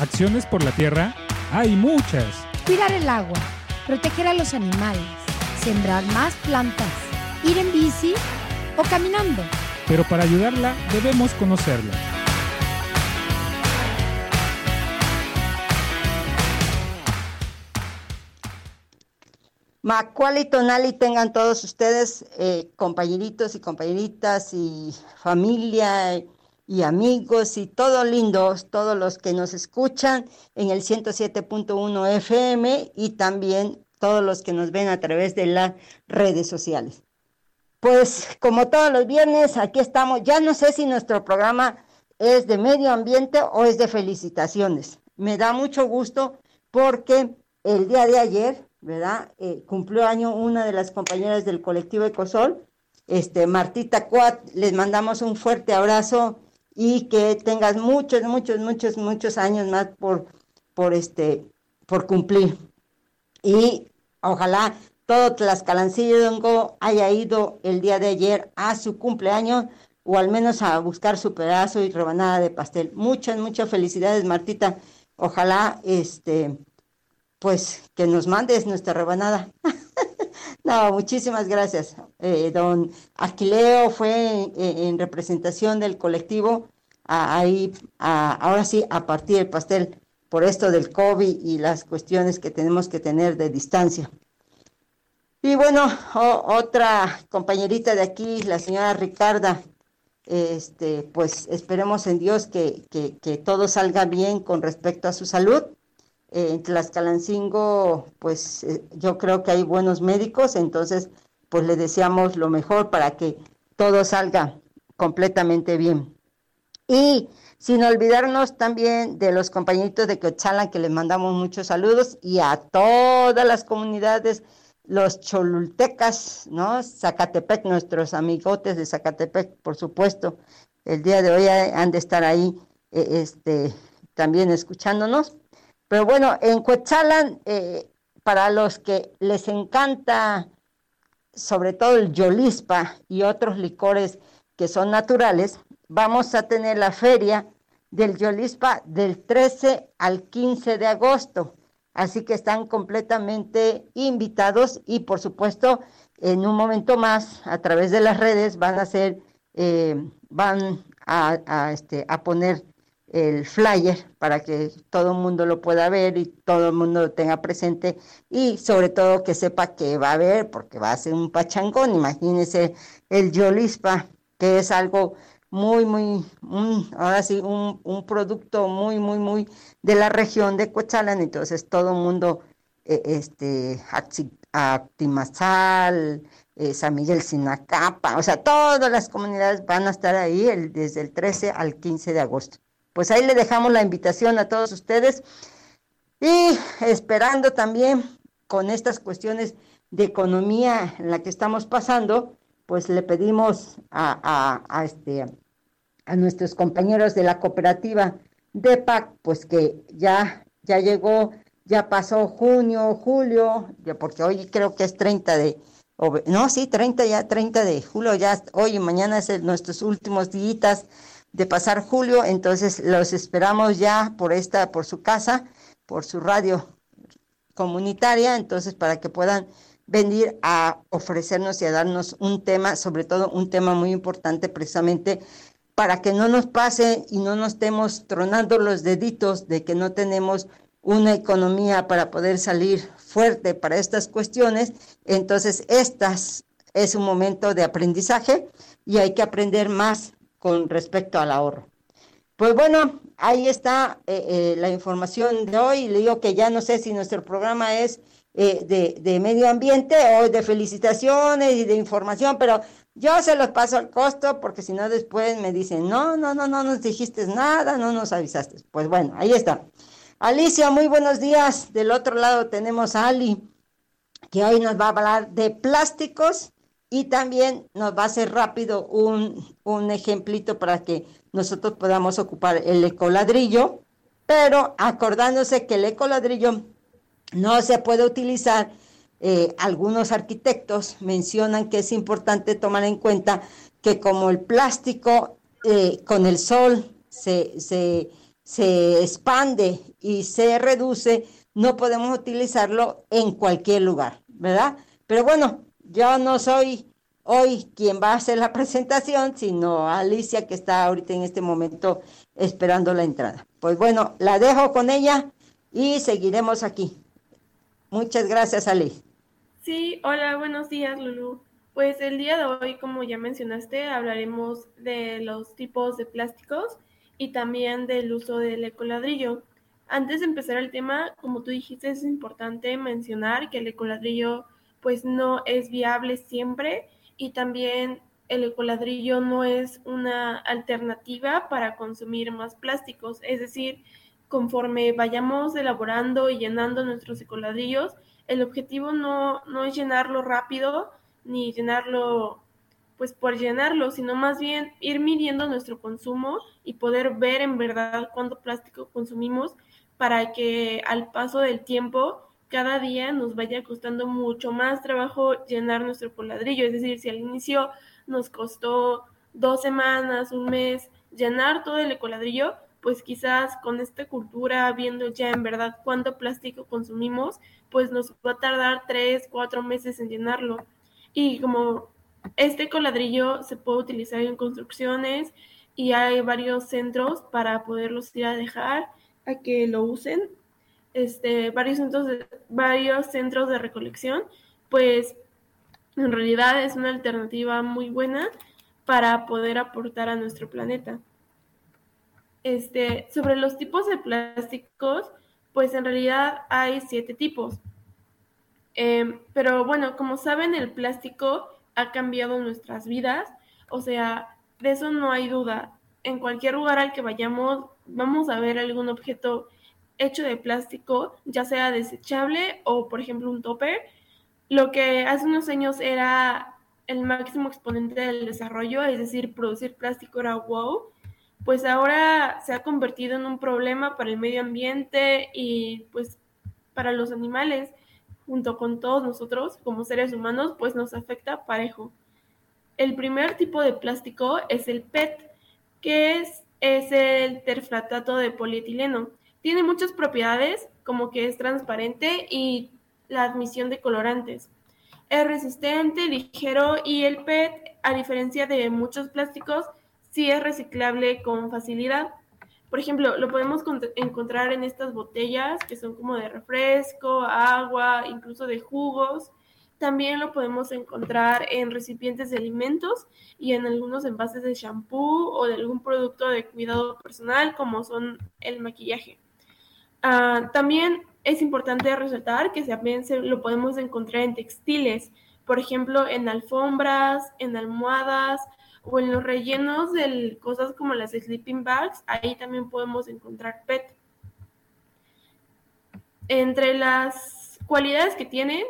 Acciones por la tierra hay muchas. Cuidar el agua, proteger a los animales, sembrar más plantas, ir en bici o caminando. Pero para ayudarla debemos conocerla. Macual y Tonali tengan todos ustedes, eh, compañeritos y compañeritas y familia y amigos y todos lindos, todos los que nos escuchan en el 107.1 FM y también todos los que nos ven a través de las redes sociales. Pues como todos los viernes, aquí estamos. Ya no sé si nuestro programa es de medio ambiente o es de felicitaciones. Me da mucho gusto porque el día de ayer, ¿verdad? Eh, cumplió año una de las compañeras del colectivo Ecosol, este, Martita Cuat, les mandamos un fuerte abrazo y que tengas muchos, muchos, muchos, muchos años más por, por, este, por cumplir. Y ojalá todo Tlaxcalancillo haya ido el día de ayer a su cumpleaños o al menos a buscar su pedazo y rebanada de pastel. Muchas, muchas felicidades, Martita. Ojalá, este, pues, que nos mandes nuestra rebanada. no, muchísimas gracias. Eh, don Aquileo fue en, representación del colectivo ahí, ahora sí, a partir del pastel por esto del COVID y las cuestiones que tenemos que tener de distancia. Y bueno, otra compañerita de aquí, la señora Ricarda, este, pues esperemos en Dios que, que, todo salga bien con respecto a su salud. Eh, en Tlaxcalancingo, pues eh, yo creo que hay buenos médicos, entonces pues le deseamos lo mejor para que todo salga completamente bien. Y sin olvidarnos también de los compañeritos de Cochalan, que les mandamos muchos saludos, y a todas las comunidades, los cholultecas, ¿no? Zacatepec, nuestros amigotes de Zacatepec, por supuesto, el día de hoy han de estar ahí eh, este, también escuchándonos. Pero bueno, en Coetzalan, eh, para los que les encanta, sobre todo el yolispa y otros licores que son naturales, vamos a tener la feria del Yolispa del 13 al 15 de agosto. Así que están completamente invitados y por supuesto en un momento más a través de las redes van a hacer, eh, van a, este, a poner el flyer para que todo el mundo lo pueda ver y todo el mundo lo tenga presente y sobre todo que sepa que va a haber porque va a ser un pachangón. Imagínense el Yolispa, que es algo muy, muy, ahora sí, un, producto muy, muy, muy de la región de Cochalan, entonces todo el mundo, eh, este, Actimazal, eh, San Miguel Sinacapa, o sea, todas las comunidades van a estar ahí el, desde el 13 al 15 de agosto. Pues ahí le dejamos la invitación a todos ustedes. Y esperando también con estas cuestiones de economía en la que estamos pasando, pues le pedimos a, a, este, a nuestros compañeros de la cooperativa DEPAC, pues que ya, ya llegó, ya pasó junio, julio, porque hoy creo que es 30 de, no, sí, 30 ya, 30 de julio, ya hoy y mañana es nuestros últimos días de pasar julio, entonces los esperamos ya por esta, por su casa, por su radio comunitaria, entonces para que puedan venir a ofrecernos y a darnos un tema, sobre todo un tema muy importante precisamente para que no nos pase y no nos estemos tronando los deditos de que no tenemos una economía para poder salir fuerte para estas cuestiones. Entonces, estas es un momento de aprendizaje y hay que aprender más con respecto al ahorro. Pues bueno, ahí está eh, eh, la información de hoy. Le digo que ya no sé si nuestro programa es eh, de, medio ambiente o de felicitaciones y de información, pero yo se los paso al costo porque si no después me dicen, no, no, no, no nos dijiste nada, no nos avisaste. Pues bueno, ahí está. Alicia, muy buenos días. Del otro lado tenemos a Ali, que hoy nos va a hablar de plásticos y también nos va a hacer rápido un, un ejemplito para que nosotros podamos ocupar el ecoladrillo, pero acordándose que el ecoladrillo no se puede utilizar. Eh, algunos arquitectos mencionan que es importante tomar en cuenta que como el plástico eh, con el sol se, se expande y se reduce, no podemos utilizarlo en cualquier lugar, ¿verdad? Pero bueno, yo no soy hoy quien va a hacer la presentación, sino Alicia que está ahorita en este momento esperando la entrada. Pues bueno, la dejo con ella y seguiremos aquí. Muchas gracias, Ali. Sí, hola, buenos días, Lulu. Pues el día de hoy, como ya mencionaste, hablaremos de los tipos de plásticos y también del uso del ecoladrillo. Antes de empezar el tema, como tú dijiste, es importante mencionar que el ecoladrillo pues no es viable siempre y también el ecoladrillo no es una alternativa para consumir más plásticos. Es decir, conforme vayamos elaborando y llenando nuestros ecoladrillos, el objetivo no, no es llenarlo rápido ni llenarlo pues por llenarlo, sino más bien ir midiendo nuestro consumo y poder ver en verdad cuánto plástico consumimos para que al paso del tiempo cada día nos vaya costando mucho más trabajo llenar nuestro coladrillo. Es decir, si al inicio nos costó dos semanas, un mes, llenar todo el coladrillo, pues quizás con esta cultura, viendo ya en verdad cuánto plástico consumimos, pues nos va a tardar tres, cuatro meses en llenarlo. Y como este coladrillo se puede utilizar en construcciones y hay varios centros para poderlos ir a dejar a que lo usen. Este, varios centros de, varios centros de recolección, pues en realidad es una alternativa muy buena para poder aportar a nuestro planeta. Este, sobre los tipos de plásticos, pues en realidad hay siete tipos. Em, pero bueno, como saben, el plástico ha cambiado nuestras vidas, o sea, de eso no hay duda. En cualquier lugar al que vayamos, vamos a ver algún objeto hecho de plástico, ya sea desechable o, por ejemplo, un topper. Lo que hace unos años era el máximo exponente del desarrollo, es decir, producir plástico era wow, pues ahora se ha convertido en un problema para el medio ambiente y pues para los animales junto con todos nosotros como seres humanos, pues nos afecta parejo. El primer tipo de plástico es el PET, que es, es el terflatato de polietileno. Tiene muchas propiedades, como que es transparente y la admisión de colorantes. Es resistente, ligero y el PET, a diferencia de muchos plásticos, sí es reciclable con facilidad. Por ejemplo, lo podemos encontrar en estas botellas que son como de refresco, agua, incluso de jugos. También lo podemos encontrar en recipientes de alimentos y en algunos envases de shampoo o de algún producto de cuidado personal como son el maquillaje. Ah, también es importante resaltar que también se, lo podemos encontrar en textiles, por ejemplo, en alfombras, en almohadas, o en los rellenos de cosas como las sleeping bags, ahí también podemos encontrar PET. Entre las cualidades que tiene,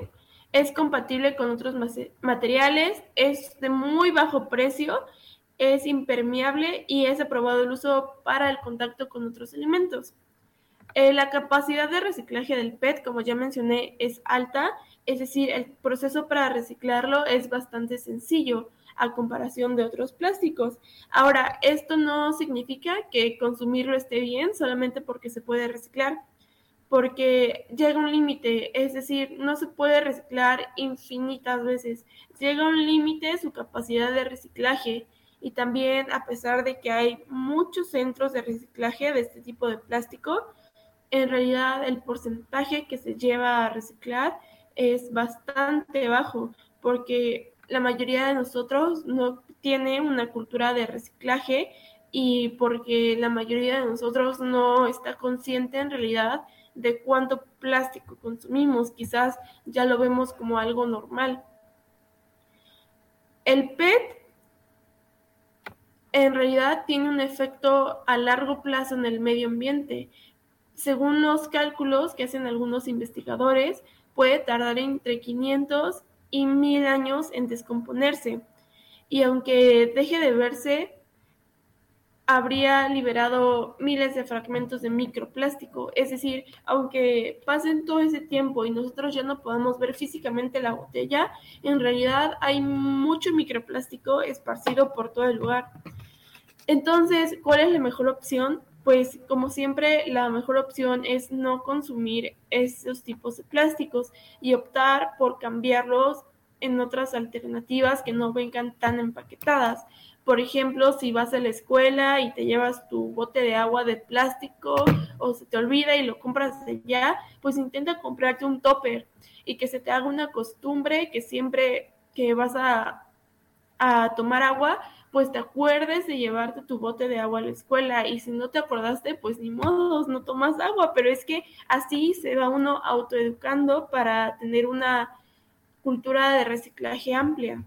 es compatible con otros materiales, es de muy bajo precio, es impermeable y es aprobado el uso para el contacto con otros alimentos. Eh, la capacidad de reciclaje del PET, como ya mencioné, es alta, es decir, el proceso para reciclarlo es bastante sencillo a comparación de otros plásticos. Ahora, esto no significa que consumirlo esté bien solamente porque se puede reciclar, porque llega un límite, es decir, no se puede reciclar infinitas veces. Llega un límite su capacidad de reciclaje y también a pesar de que hay muchos centros de reciclaje de este tipo de plástico, en realidad el porcentaje que se lleva a reciclar es bastante bajo porque la mayoría de nosotros no tiene una cultura de reciclaje y porque la mayoría de nosotros no está consciente en realidad de cuánto plástico consumimos. Quizás ya lo vemos como algo normal. El PET en realidad tiene un efecto a largo plazo en el medio ambiente. Según los cálculos que hacen algunos investigadores, puede tardar entre 500 y mil años en descomponerse. Y aunque deje de verse, habría liberado miles de fragmentos de microplástico. Es decir, aunque pasen todo ese tiempo y nosotros ya no podamos ver físicamente la botella, en realidad hay mucho microplástico esparcido por todo el lugar. Entonces, ¿cuál es la mejor opción? Pues como siempre la mejor opción es no consumir esos tipos de plásticos y optar por cambiarlos en otras alternativas que no vengan tan empaquetadas. Por ejemplo, si vas a la escuela y te llevas tu bote de agua de plástico o se te olvida y lo compras ya, pues intenta comprarte un topper y que se te haga una costumbre que siempre que vas a, a tomar agua, pues te acuerdes de llevarte tu bote de agua a la escuela y si no te acordaste, pues ni modo, no tomas agua, pero es que así se va uno autoeducando para tener una cultura de reciclaje amplia.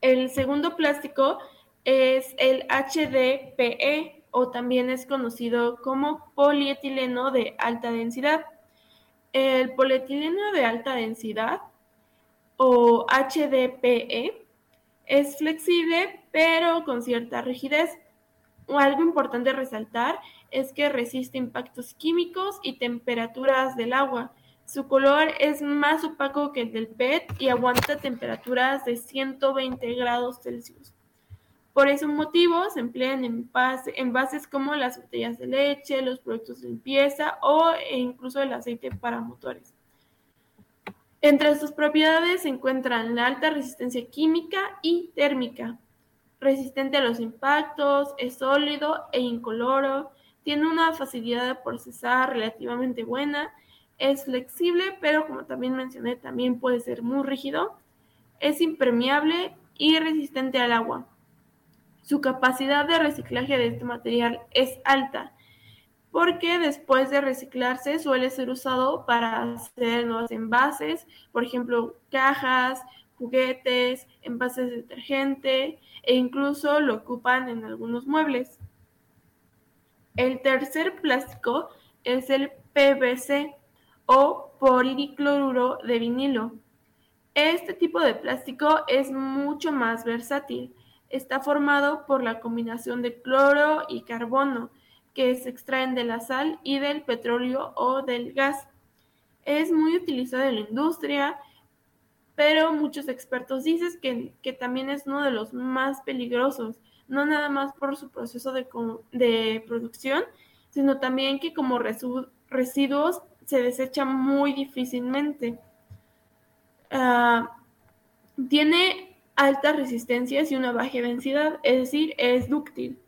El segundo plástico es el HDPE o también es conocido como polietileno de alta densidad. El polietileno de alta densidad o HDPE es flexible, pero con cierta rigidez. Algo importante resaltar es que resiste impactos químicos y temperaturas del agua. Su color es más opaco que el del PET y aguanta temperaturas de 120 grados Celsius. Por ese motivo se emplean en envases como las botellas de leche, los productos de limpieza o incluso el aceite para motores. Entre sus propiedades se encuentran la alta resistencia química y térmica, resistente a los impactos, es sólido e incoloro, tiene una facilidad de procesar relativamente buena, es flexible, pero como también mencioné, también puede ser muy rígido, es impermeable y resistente al agua. Su capacidad de reciclaje de este material es alta, porque después de reciclarse suele ser usado para hacer nuevos envases, por ejemplo, cajas, juguetes, envases de detergente e incluso lo ocupan en algunos muebles. El tercer plástico es el PVC o poliricloruro de vinilo. Este tipo de plástico es mucho más versátil. Está formado por la combinación de cloro y carbono, que se extraen de la sal y del petróleo o del gas. Es muy utilizado en la industria, pero muchos expertos dicen que, que también es uno de los más peligrosos, no nada más por su proceso de, de producción, sino también que como residuos se desecha muy difícilmente. Ah, tiene altas resistencias y una baja densidad, es decir, es dúctil.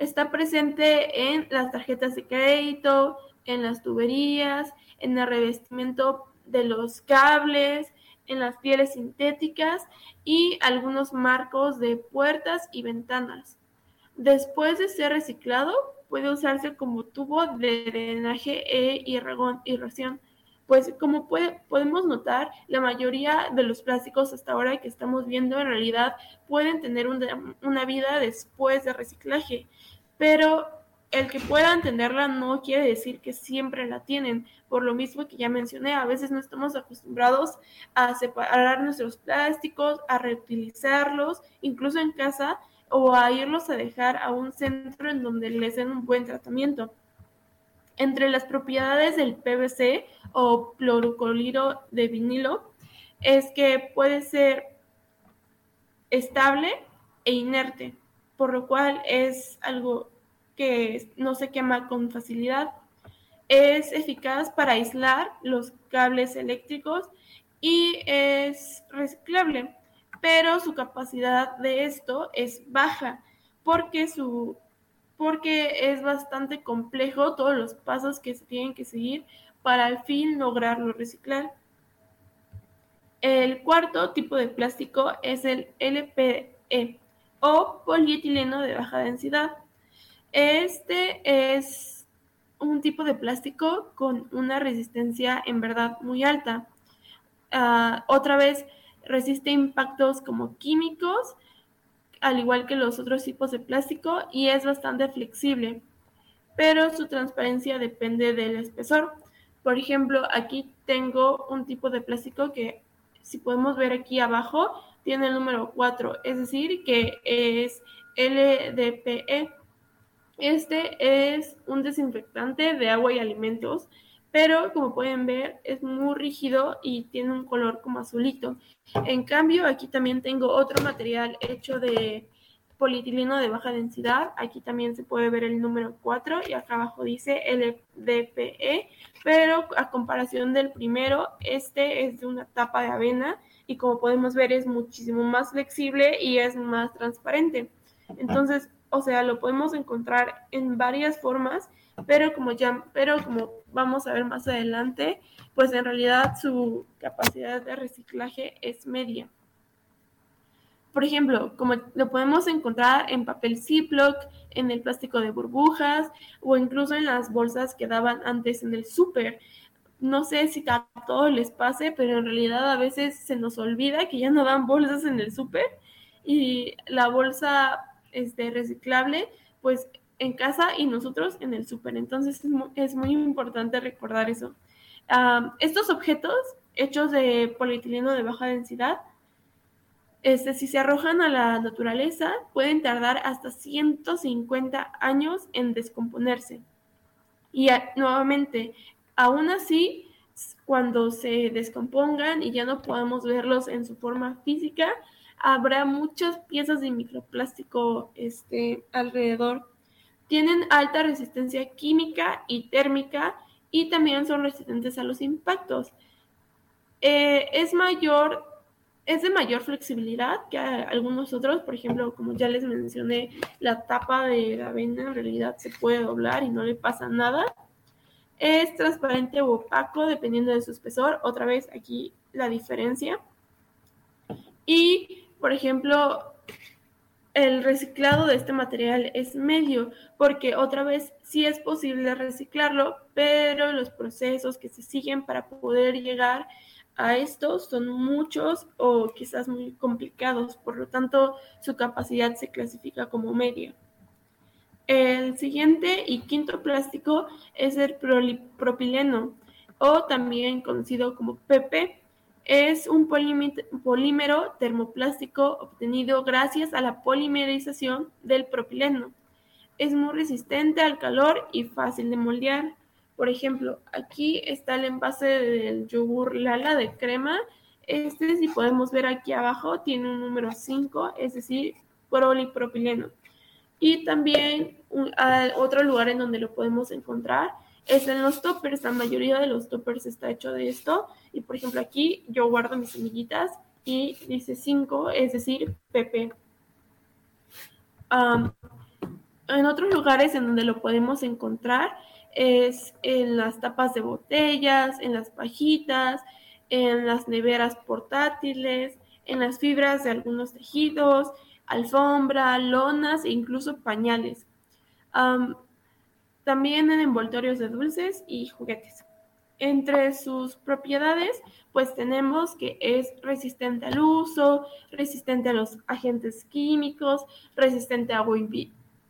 Está presente en las tarjetas de crédito, en las tuberías, en el revestimiento de los cables, en las pieles sintéticas y algunos marcos de puertas y ventanas. Después de ser reciclado, puede usarse como tubo de drenaje e irrigación. Pues como podemos notar, la mayoría de los plásticos hasta ahora que estamos viendo en realidad pueden tener una vida después de reciclaje pero el que puedan tenerla no quiere decir que siempre la tienen, por lo mismo que ya mencioné, a veces no estamos acostumbrados a separar nuestros plásticos, a reutilizarlos, incluso en casa, o a irlos a dejar a un centro en donde les den un buen tratamiento. Entre las propiedades del PVC o clorocoliro de vinilo es que puede ser estable e inerte por lo cual es algo que no se quema con facilidad. Es eficaz para aislar los cables eléctricos y es reciclable, pero su capacidad de esto es baja porque su porque es bastante complejo todos los pasos que se tienen que seguir para al fin lograrlo reciclar. El cuarto tipo de plástico es el LPE, o polietileno de baja densidad. Este es un tipo de plástico con una resistencia en verdad muy alta. Ah, otra vez, resiste impactos como químicos, al igual que los otros tipos de plástico, y es bastante flexible, pero su transparencia depende del espesor. Por ejemplo, aquí tengo un tipo de plástico que, si podemos ver aquí abajo, tiene el número 4, es decir, que es LDPE. Este es un desinfectante de agua y alimentos, pero como pueden ver es muy rígido y tiene un color como azulito. En cambio, aquí también tengo otro material hecho de polietileno de baja densidad. Aquí también se puede ver el número 4 y acá abajo dice LDPE, pero a comparación del primero, este es de una tapa de avena y como podemos ver es muchísimo más flexible y es más transparente. Entonces, o sea, lo podemos encontrar en varias formas, pero como ya, pero como vamos a ver más adelante, pues en realidad su capacidad de reciclaje es media. Por ejemplo, como lo podemos encontrar en papel Ziploc, en el plástico de burbujas o incluso en las bolsas que daban antes en el súper. No sé si a todos les pase, pero en realidad a veces se nos olvida que ya no dan bolsas en el súper y la bolsa este, reciclable, pues en casa y nosotros en el súper. Entonces es muy, importante recordar eso. estos objetos hechos de polietileno de baja densidad este, si se arrojan a la naturaleza, pueden tardar hasta 150 años en descomponerse. Y nuevamente, aún así, cuando se descompongan y ya no podamos verlos en su forma física, habrá muchas piezas de microplástico este, alrededor. Tienen alta resistencia química y térmica y también son resistentes a los impactos. Eh, es mayor es de mayor flexibilidad que algunos otros, por ejemplo, como ya les mencioné, la tapa de la avena en realidad se puede doblar y no le pasa nada. Es transparente o opaco dependiendo de su espesor, otra vez aquí la diferencia. Y, por ejemplo, el reciclado de este material es medio, porque otra vez sí es posible reciclarlo, pero los procesos que se siguen para poder llegar a estos son muchos o quizás muy complicados, por lo tanto su capacidad se clasifica como media. El siguiente y quinto plástico es el propileno o también conocido como PP. Es un polímero termoplástico obtenido gracias a la polimerización del propileno. Es muy resistente al calor y fácil de moldear. Por ejemplo, aquí está el envase del yogur Lala de crema. Este, si podemos ver aquí abajo, tiene un número 5, es decir, polipropileno. Y también otro lugar en donde lo podemos encontrar es en los toppers. La mayoría de los toppers está hecho de esto. Y por ejemplo, aquí yo guardo mis semillitas y dice 5, es decir, PP. en otros lugares en donde lo podemos encontrar es en las tapas de botellas, en las pajitas, en las neveras portátiles, en las fibras de algunos tejidos, alfombra, lonas e incluso pañales. También en envoltorios de dulces y juguetes. Entre sus propiedades, pues tenemos que es resistente al uso, resistente a los agentes químicos, resistente a agua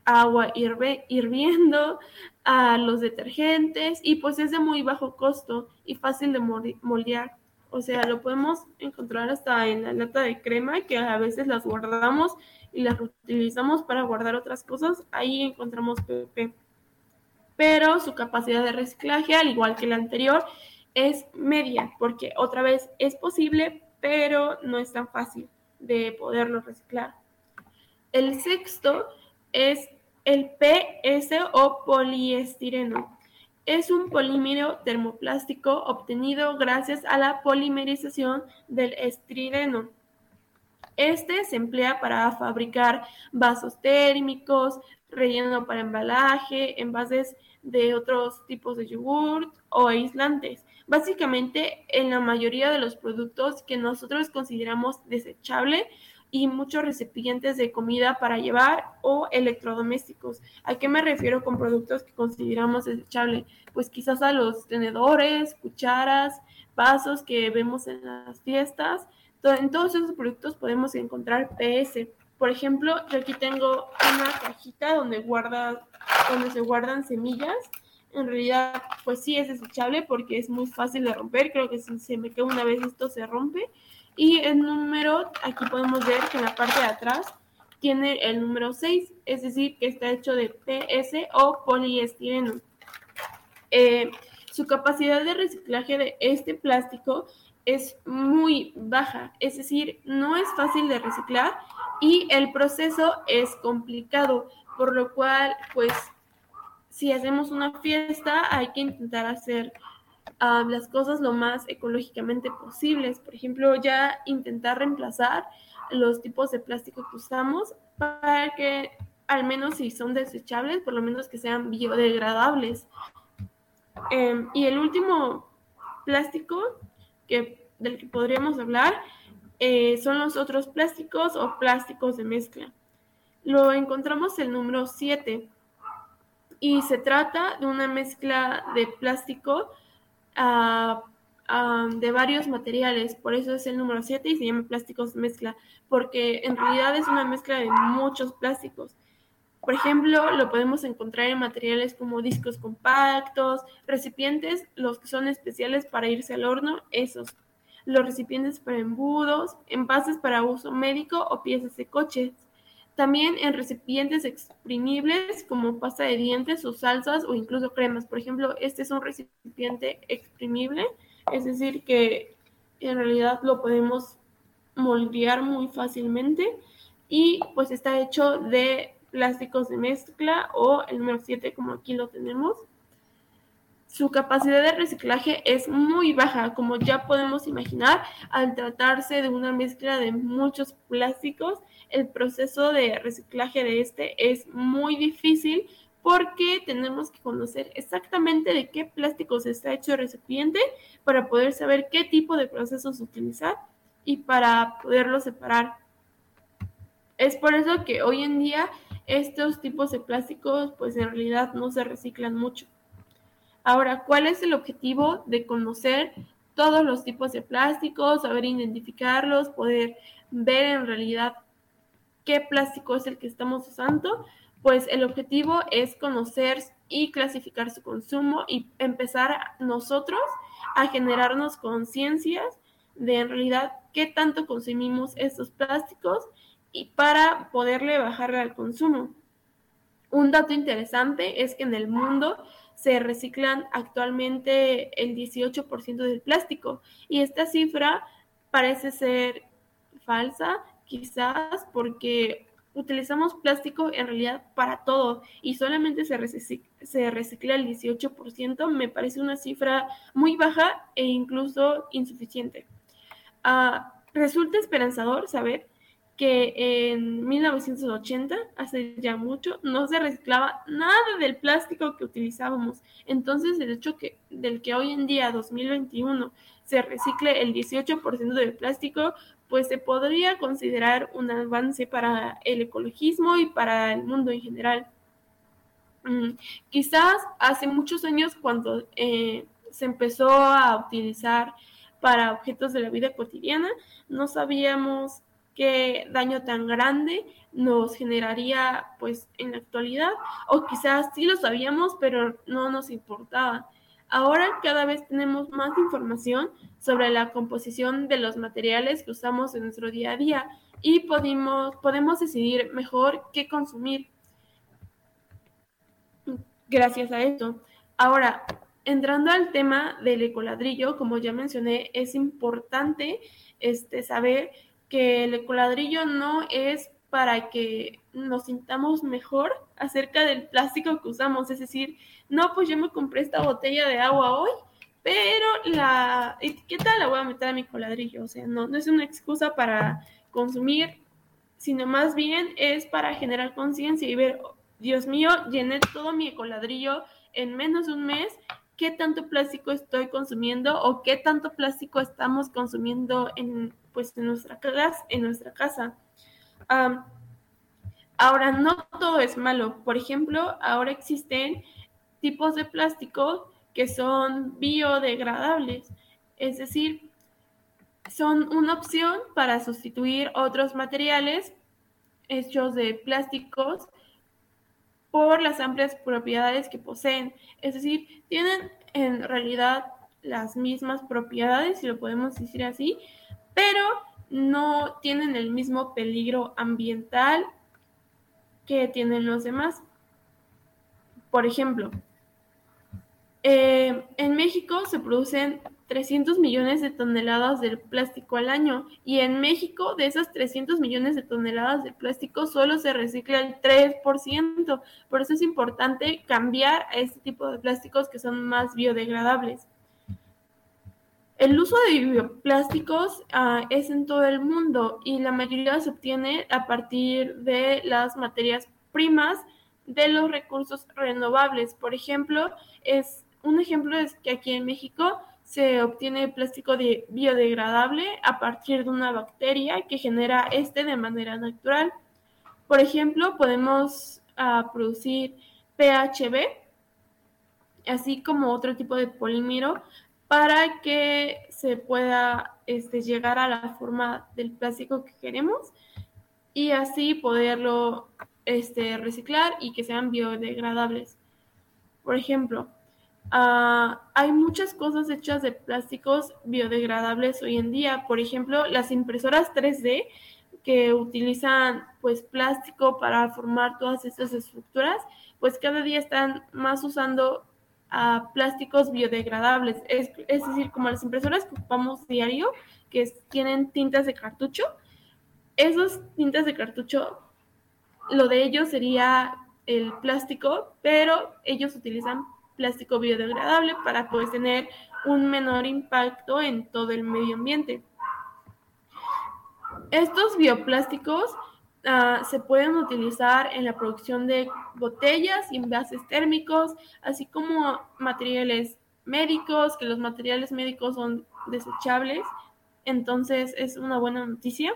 agua hirviendo, a los detergentes y pues es de muy bajo costo y fácil de moldear. O sea, lo podemos encontrar hasta en la lata de crema que a veces las guardamos y las utilizamos para guardar otras cosas. Ahí encontramos PP. Pero su capacidad de reciclaje, al igual que la anterior, es media, porque otra vez es posible, pero no es tan fácil de poderlo reciclar. El sexto es el PS o poliestireno. Es un polímero termoplástico obtenido gracias a la polimerización del estrireno. Este se emplea para fabricar vasos térmicos, relleno para embalaje, envases de otros tipos de yogurt o aislantes. Básicamente, en la mayoría de los productos que nosotros consideramos desechables y muchos recipientes de comida para llevar o electrodomésticos. ¿A qué me refiero con productos que consideramos desechables? Pues quizás a los tenedores, cucharas, vasos que vemos en las fiestas. En todos esos productos podemos encontrar PS. Por ejemplo, yo aquí tengo una cajita donde, guarda, donde se guardan semillas. En realidad, pues sí es desechable porque es muy fácil de romper. Creo que si se me queda una vez esto se rompe y el número, aquí podemos ver que en la parte de atrás tiene el número 6, es decir, que está hecho de PS o poliestireno. Eh, su capacidad de reciclaje de este plástico es muy baja, es decir, no es fácil de reciclar y el proceso es complicado, por lo cual, pues, si hacemos una fiesta, hay que intentar hacer uh, las cosas lo más ecológicamente posibles. Por ejemplo, ya intentar reemplazar los tipos de plástico que usamos para que, al menos si son desechables, por lo menos que sean biodegradables. Eh, y el último plástico que, del que podríamos hablar eh, son los otros plásticos o plásticos de mezcla. Lo encontramos el número 7 y se trata de una mezcla de plástico uh, de varios materiales, por eso es el número 7 y se llama plásticos de mezcla, porque en realidad es una mezcla de muchos plásticos. Por ejemplo, lo podemos encontrar en materiales como discos compactos, recipientes, los que son especiales para irse al horno, esos. Los recipientes para embudos, envases para uso médico o piezas de coches. También en recipientes exprimibles como pasta de dientes o salsas o incluso cremas. Por ejemplo, este es un recipiente exprimible, es decir, que en realidad lo podemos moldear muy fácilmente y pues está hecho de plásticos de mezcla o el número 7 como aquí lo tenemos. Su capacidad de reciclaje es muy baja, como ya podemos imaginar, al tratarse de una mezcla de muchos plásticos, el proceso de reciclaje de este es muy difícil porque tenemos que conocer exactamente de qué plásticos está hecho el recipiente para poder saber qué tipo de procesos utilizar y para poderlo separar. Es por eso que hoy en día estos tipos de plásticos pues en realidad no se reciclan mucho. Ahora, ¿cuál es el objetivo de conocer todos los tipos de plásticos, saber identificarlos, poder ver en realidad qué plástico es el que estamos usando? Pues el objetivo es conocer y clasificar su consumo y empezar nosotros a generarnos conciencias de en realidad qué tanto consumimos estos plásticos y para poderle bajar al consumo. Un dato interesante es que en el mundo se reciclan actualmente el 18% del plástico y esta cifra parece ser falsa, quizás porque utilizamos plástico en realidad para todo y solamente se recicla, el 18%, me parece una cifra muy baja e incluso insuficiente. Uh, resulta esperanzador saber que en 1980, hace ya mucho, no se reciclaba nada del plástico que utilizábamos. Entonces, el hecho que, del que hoy en día, 2021, se recicle el 18% del plástico, pues se podría considerar un avance para el ecologismo y para el mundo en general. Mm, quizás hace muchos años, cuando eh, se empezó a utilizar para objetos de la vida cotidiana, no sabíamos qué daño tan grande nos generaría pues en la actualidad o quizás sí lo sabíamos pero no nos importaba. Ahora cada vez tenemos más información sobre la composición de los materiales que usamos en nuestro día a día y podemos, podemos decidir mejor qué consumir gracias a esto. Ahora, entrando al tema del ecoladrillo, como ya mencioné, es importante este, saber que el ecoladrillo no es para que nos sintamos mejor acerca del plástico que usamos. Es decir, no, pues yo me compré esta botella de agua hoy, pero la etiqueta la voy a meter a mi coladrillo. O sea, no, no es una excusa para consumir, sino más bien es para generar conciencia y ver, Dios mío, llené todo mi coladrillo en menos de un mes. ¿Qué tanto plástico estoy consumiendo o qué tanto plástico estamos consumiendo en, pues en nuestra casa, en nuestra casa. ahora, no todo es malo. Por ejemplo, ahora existen tipos de plástico que son biodegradables, es decir, son una opción para sustituir otros materiales hechos de plásticos por las amplias propiedades que poseen. Es decir, tienen en realidad las mismas propiedades, si lo podemos decir así, pero no tienen el mismo peligro ambiental que tienen los demás. Por ejemplo, eh, en México se producen 300 millones de toneladas de plástico al año y en México de esas 300 millones de toneladas de plástico solo se recicla el 3%. Por eso es importante cambiar a este tipo de plásticos que son más biodegradables. El uso de bioplásticos uh, es en todo el mundo y la mayoría se obtiene a partir de las materias primas de los recursos renovables. Por ejemplo, es un ejemplo es que aquí en México se obtiene plástico de biodegradable a partir de una bacteria que genera este de manera natural. Por ejemplo, podemos uh, producir PHB, así como otro tipo de polímero, para que se pueda este, llegar a la forma del plástico que queremos y así poderlo este, reciclar y que sean biodegradables. Por ejemplo, Uh, hay muchas cosas hechas de plásticos biodegradables hoy en día. Por ejemplo, las impresoras 3D que utilizan pues plástico para formar todas estas estructuras, pues cada día están más usando uh, plásticos biodegradables. Es, es, decir, como las impresoras que ocupamos diario, que tienen tintas de cartucho, esos tintas de cartucho, lo de ellos sería el plástico, pero ellos utilizan plástico biodegradable para pues, tener un menor impacto en todo el medio ambiente. Estos bioplásticos uh, se pueden utilizar en la producción de botellas y envases térmicos, así como materiales médicos, que los materiales médicos son desechables, entonces es una buena noticia.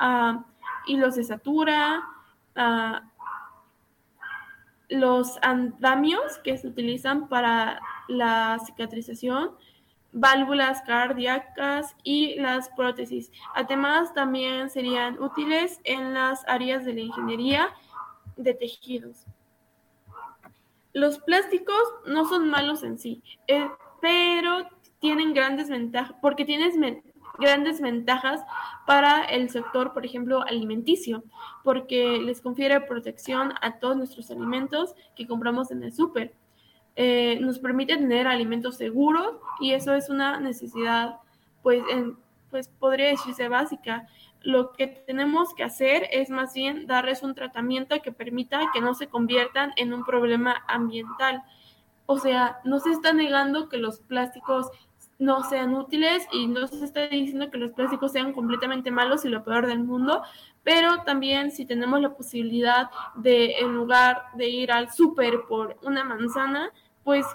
Uh, hilos de satura, uh, los andamios que se utilizan para la cicatrización, válvulas cardíacas y las prótesis. Además, también serían útiles en las áreas de la ingeniería de tejidos. Los plásticos no son malos en sí, eh, pero tienen grandes ventajas, porque tienes grandes ventajas para el sector, por ejemplo, alimenticio, porque les confiere protección a todos nuestros alimentos que compramos en el súper. Eh, nos permite tener alimentos seguros y eso es una necesidad, pues, en, pues podría decirse básica. Lo que tenemos que hacer es más bien darles un tratamiento que permita que no se conviertan en un problema ambiental. O sea, no se está negando que los plásticos no sean útiles y no se está diciendo que los plásticos sean completamente malos y lo peor del mundo, pero también si tenemos la posibilidad de, en lugar de ir al súper por una manzana, pues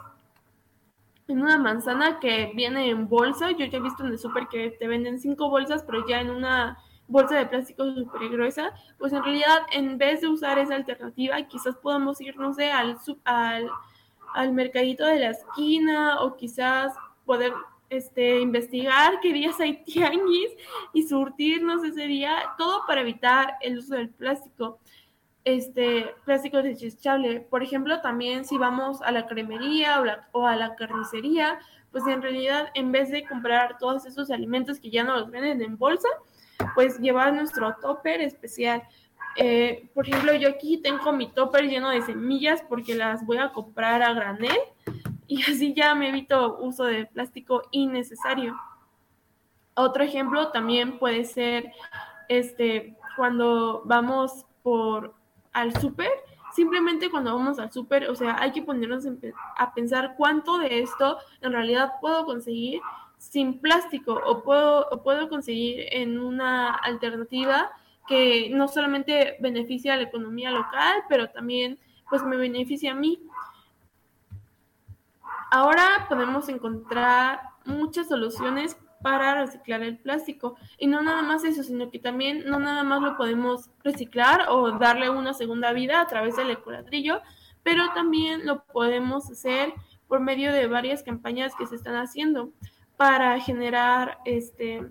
en una manzana que viene en bolsa, yo ya he visto en el súper que te venden cinco bolsas, pero ya en una bolsa de plástico súper gruesa, pues en realidad en vez de usar esa alternativa, quizás podamos ir, no sé, al, al, al mercadito de la esquina o quizás poder este, investigar qué días hay tianguis y surtirnos ese día, todo para evitar el uso del plástico, este, plástico desechable. Por ejemplo, también si vamos a la cremería o, a la carnicería, pues en realidad en vez de comprar todos esos alimentos que ya no los venden en bolsa, pues llevar nuestro topper especial. Eh, por ejemplo, yo aquí tengo mi topper lleno de semillas porque las voy a comprar a granel y así ya me evito uso de plástico innecesario. Otro ejemplo también puede ser este cuando vamos por al súper, simplemente cuando vamos al súper, o sea, hay que ponernos a pensar cuánto de esto en realidad puedo conseguir sin plástico o puedo, o puedo conseguir en una alternativa que no solamente beneficia a la economía local, pero también pues me beneficia a mí. Ahora podemos encontrar muchas soluciones para reciclar el plástico. Y no nada más eso, sino que también no nada más lo podemos reciclar o darle una segunda vida a través del ecoladrillo, pero también lo podemos hacer por medio de varias campañas que se están haciendo para generar este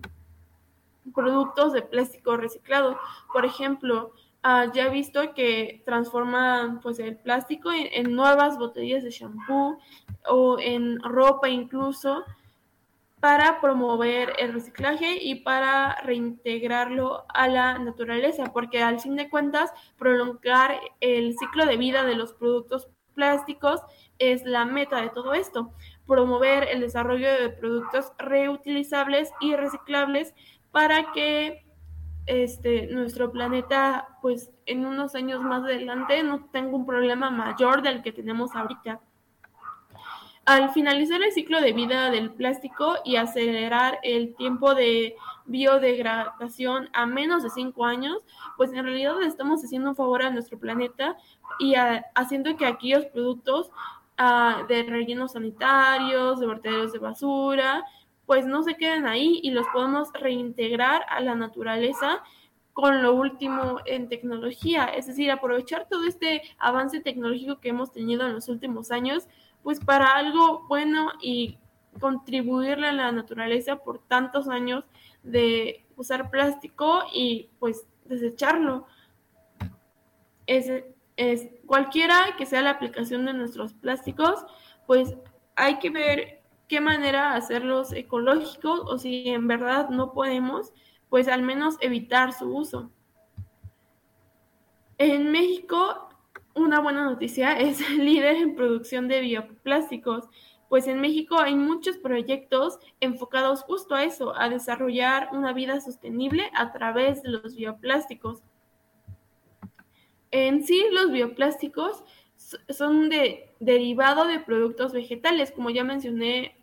productos de plástico reciclado. Por ejemplo, uh, ya he visto que transforman pues el plástico en, en nuevas botellas de shampoo, o en ropa incluso para promover el reciclaje y para reintegrarlo a la naturaleza, porque al fin de cuentas prolongar el ciclo de vida de los productos plásticos es la meta de todo esto. promover el desarrollo de productos reutilizables y reciclables para que este, nuestro planeta, pues en unos años más adelante, no tenga un problema mayor del que tenemos ahorita. Al finalizar el ciclo de vida del plástico y acelerar el tiempo de biodegradación a menos de cinco años, pues en realidad estamos haciendo un favor a nuestro planeta y haciendo que aquellos productos ah, de rellenos sanitarios, de vertederos de basura, pues no se queden ahí y los podemos reintegrar a la naturaleza con lo último en tecnología, es decir, aprovechar todo este avance tecnológico que hemos tenido en los últimos años, pues para algo bueno y contribuirle a la naturaleza por tantos años de usar plástico y pues desecharlo. Es, es cualquiera que sea la aplicación de nuestros plásticos, pues hay que ver qué manera hacerlos ecológicos o si en verdad no podemos, pues al menos evitar su uso. En México, una buena noticia es líder en producción de bioplásticos, pues en México hay muchos proyectos enfocados justo a eso, a desarrollar una vida sostenible a través de los bioplásticos. En sí, los bioplásticos son de, derivado de productos vegetales, como ya mencioné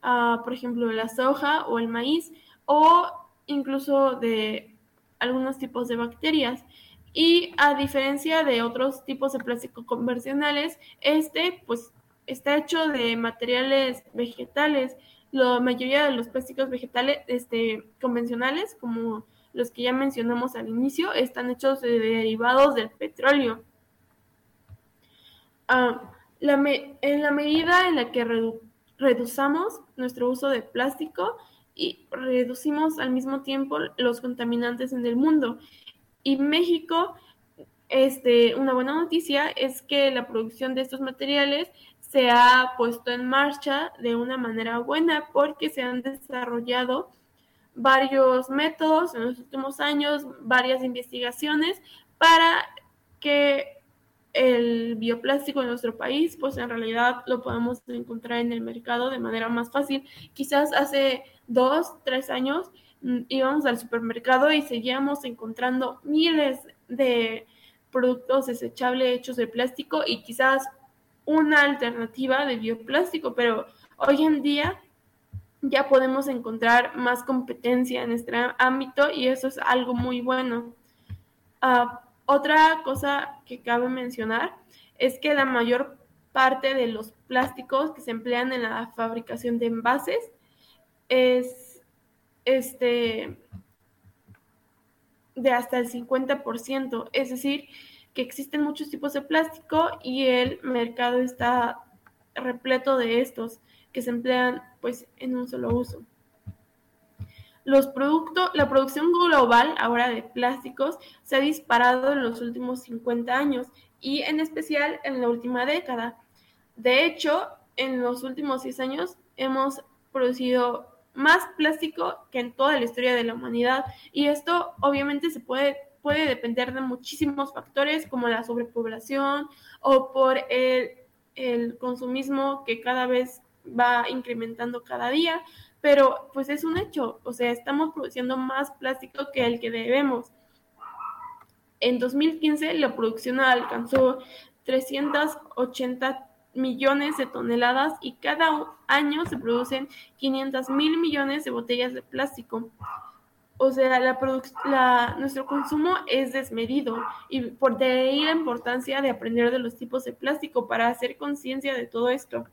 por ejemplo, la soja o el maíz, o incluso de algunos tipos de bacterias. Y a diferencia de otros tipos de plástico convencionales, este pues está hecho de materiales vegetales. La mayoría de los plásticos vegetales este, convencionales, como los que ya mencionamos al inicio, están hechos de derivados del petróleo. Ah, en la medida en la que reduzamos nuestro uso de plástico y reducimos al mismo tiempo los contaminantes en el mundo. Y México, este, una buena noticia es que la producción de estos materiales se ha puesto en marcha de una manera buena porque se han desarrollado varios métodos en los últimos años, varias investigaciones para que el bioplástico en nuestro país, pues en realidad lo podemos encontrar en el mercado de manera más fácil. Quizás hace dos, tres años íbamos al supermercado y seguíamos encontrando miles de productos desechables hechos de plástico y quizás una alternativa de bioplástico, pero hoy en día ya podemos encontrar más competencia en este ámbito y eso es algo muy bueno. Ah, otra cosa que cabe mencionar es que la mayor parte de los plásticos que se emplean en la fabricación de envases es este de hasta el 50%, es decir, que existen muchos tipos de plástico y el mercado está repleto de estos que se emplean pues en un solo uso. Los productos, la producción global ahora de plásticos se ha disparado en los últimos 50 años y en especial en la última década. De hecho, en los últimos 10 años hemos producido más plástico que en toda la historia de la humanidad. Y esto obviamente se puede puede depender de muchísimos factores como la sobrepoblación o por el, el consumismo que cada vez va incrementando cada día, pero pues es un hecho, o sea, estamos produciendo más plástico que el que debemos. En 2015 la producción alcanzó 380 millones de toneladas y cada año se producen 500 mil millones de botellas de plástico. O sea, la, nuestro consumo es desmedido y por de ahí la importancia de aprender de los tipos de plástico para hacer conciencia de todo esto.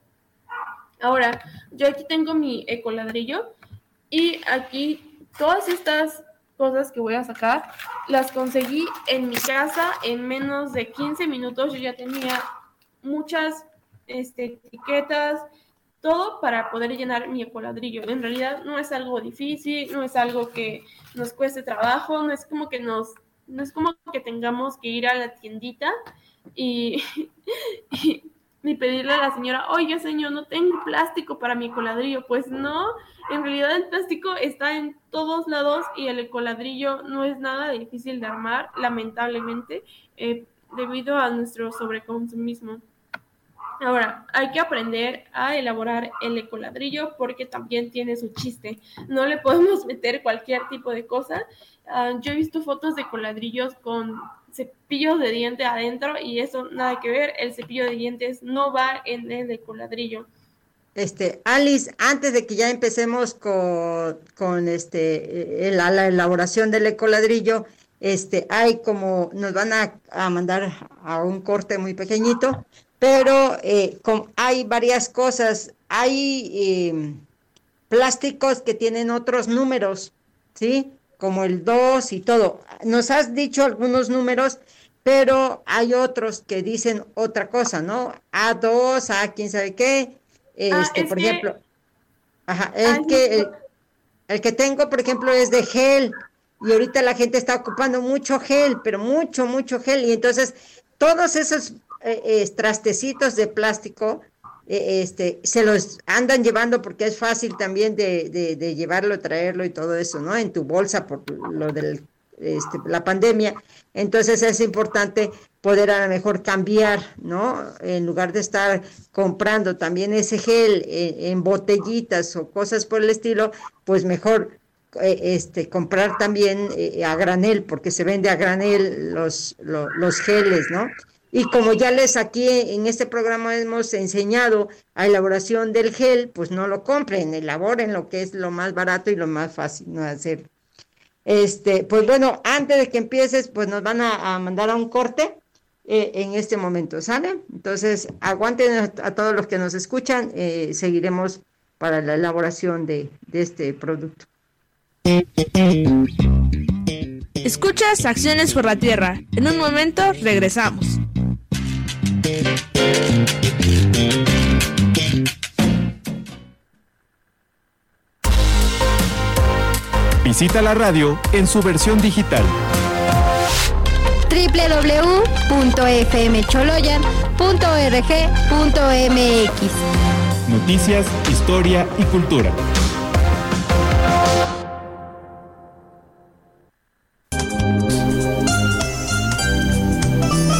Ahora, yo aquí tengo mi ecoladrillo y aquí todas estas cosas que voy a sacar las conseguí en mi casa en menos de 15 minutos. Yo ya tenía muchas este, etiquetas, todo para poder llenar mi ecoladrillo. En realidad no es algo difícil, no es algo que nos cueste trabajo, no es como que nos, no es como que tengamos que ir a la tiendita y, ni pedirle a la señora, oye señor, no tengo plástico para mi coladrillo. Pues no, en realidad el plástico está en todos lados y el coladrillo no es nada difícil de armar, lamentablemente, eh, debido a nuestro sobreconsumismo. Ahora, hay que aprender a elaborar el ecoladrillo porque también tiene su chiste. No le podemos meter cualquier tipo de cosa. Ah, yo he visto fotos de coladrillos con cepillos de diente adentro y eso nada que ver. El cepillo de dientes no va en el ecoladrillo. Este, Alice, antes de que ya empecemos con, con este, la, la elaboración del ecoladrillo, este, hay como, nos van a, a mandar a un corte muy pequeñito, pero eh, hay varias cosas. Hay eh, plásticos que tienen otros números, ¿sí? Como el 2 y todo. Nos has dicho algunos números, pero hay otros que dicen otra cosa, ¿no? A2, A quién sabe qué. Ah, Este, es por que- ejemplo, ajá, el que, el, el que tengo, por ejemplo, es de gel. Y ahorita la gente está ocupando mucho gel, pero mucho, mucho gel. Y entonces, todos esos eh, trastecitos de plástico, eh, este, se los andan llevando porque es fácil también de, de, llevarlo, traerlo y todo eso, ¿no? En tu bolsa por lo de la pandemia. Entonces es importante poder a lo mejor cambiar, ¿no? En lugar de estar comprando también ese gel en botellitas o cosas por el estilo, pues mejor eh, este, comprar también eh, a granel, porque se vende a granel los, lo- los geles, ¿no? Y como ya les aquí en este programa hemos enseñado a elaboración del gel, pues no lo compren, elaboren lo que es lo más barato y lo más fácil ¿no? hacer. Este, pues bueno, antes de que empieces, pues nos van a, mandar a un corte eh, en este momento, ¿sale? Entonces, aguanten a, todos los que nos escuchan, eh, seguiremos para la elaboración de, de este producto. Escuchas Acciones por la Tierra. En un momento regresamos. Visita la radio en su versión digital. www.fmcholoyan.org.mx Noticias, historia y cultura.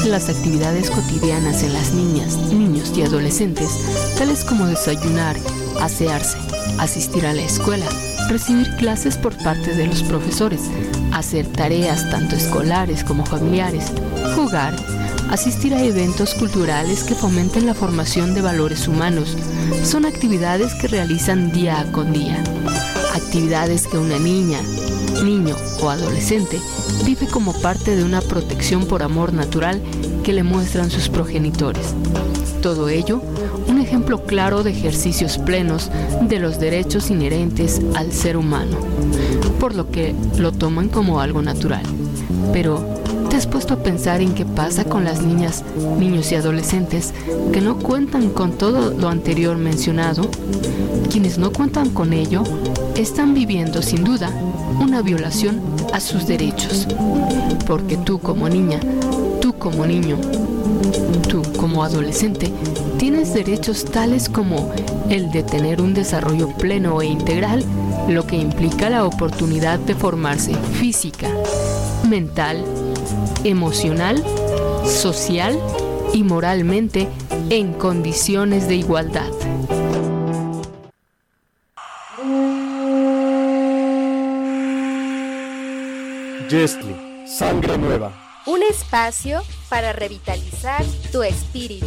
Las actividades cotidianas en las niñas, niños y adolescentes, tales como desayunar, asearse, asistir a la escuela, recibir clases por parte de los profesores, hacer tareas tanto escolares como familiares, jugar, asistir a eventos culturales que fomenten la formación de valores humanos, son actividades que realizan día con día. Actividades que una niña, niño o adolescente vive como parte de una protección por amor natural que le muestran sus progenitores. Todo ello, un ejemplo claro de ejercicios plenos de los derechos inherentes al ser humano, por lo que lo toman como algo natural. Pero, ¿te has puesto a pensar en qué pasa con las niñas, niños y adolescentes que no cuentan con todo lo anterior mencionado? Quienes no cuentan con ello están viviendo sin duda una violación a sus derechos. Porque tú como niña, tú como niño, tú como adolescente, tienes derechos tales como el de tener un desarrollo pleno e integral, lo que implica la oportunidad de formarse física, mental, emocional, social y moralmente en condiciones de igualdad. Jestly, sangre nueva. Un espacio para revitalizar tu espíritu.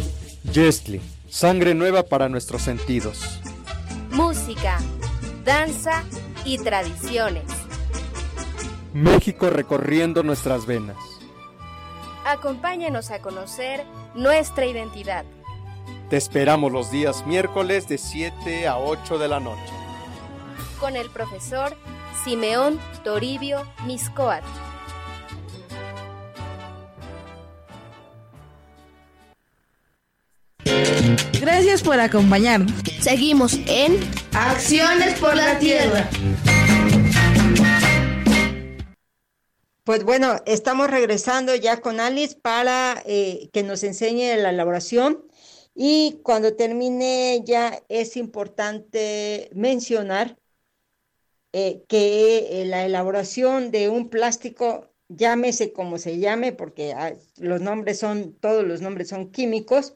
Jestly, sangre nueva para nuestros sentidos. Música, danza y tradiciones. México recorriendo nuestras venas. Acompáñanos a conocer nuestra identidad. Te esperamos los días miércoles de 7 a 8 de la noche. Con el profesor Simeón Toribio Miscoat. Gracias por acompañarnos. Seguimos en Acciones por la Tierra. Pues bueno, estamos regresando ya con Alice para eh, que nos enseñe la elaboración y cuando termine ya es importante mencionar eh, que eh, la elaboración de un plástico, llámese como se llame, porque ah, los nombres son, todos los nombres son químicos,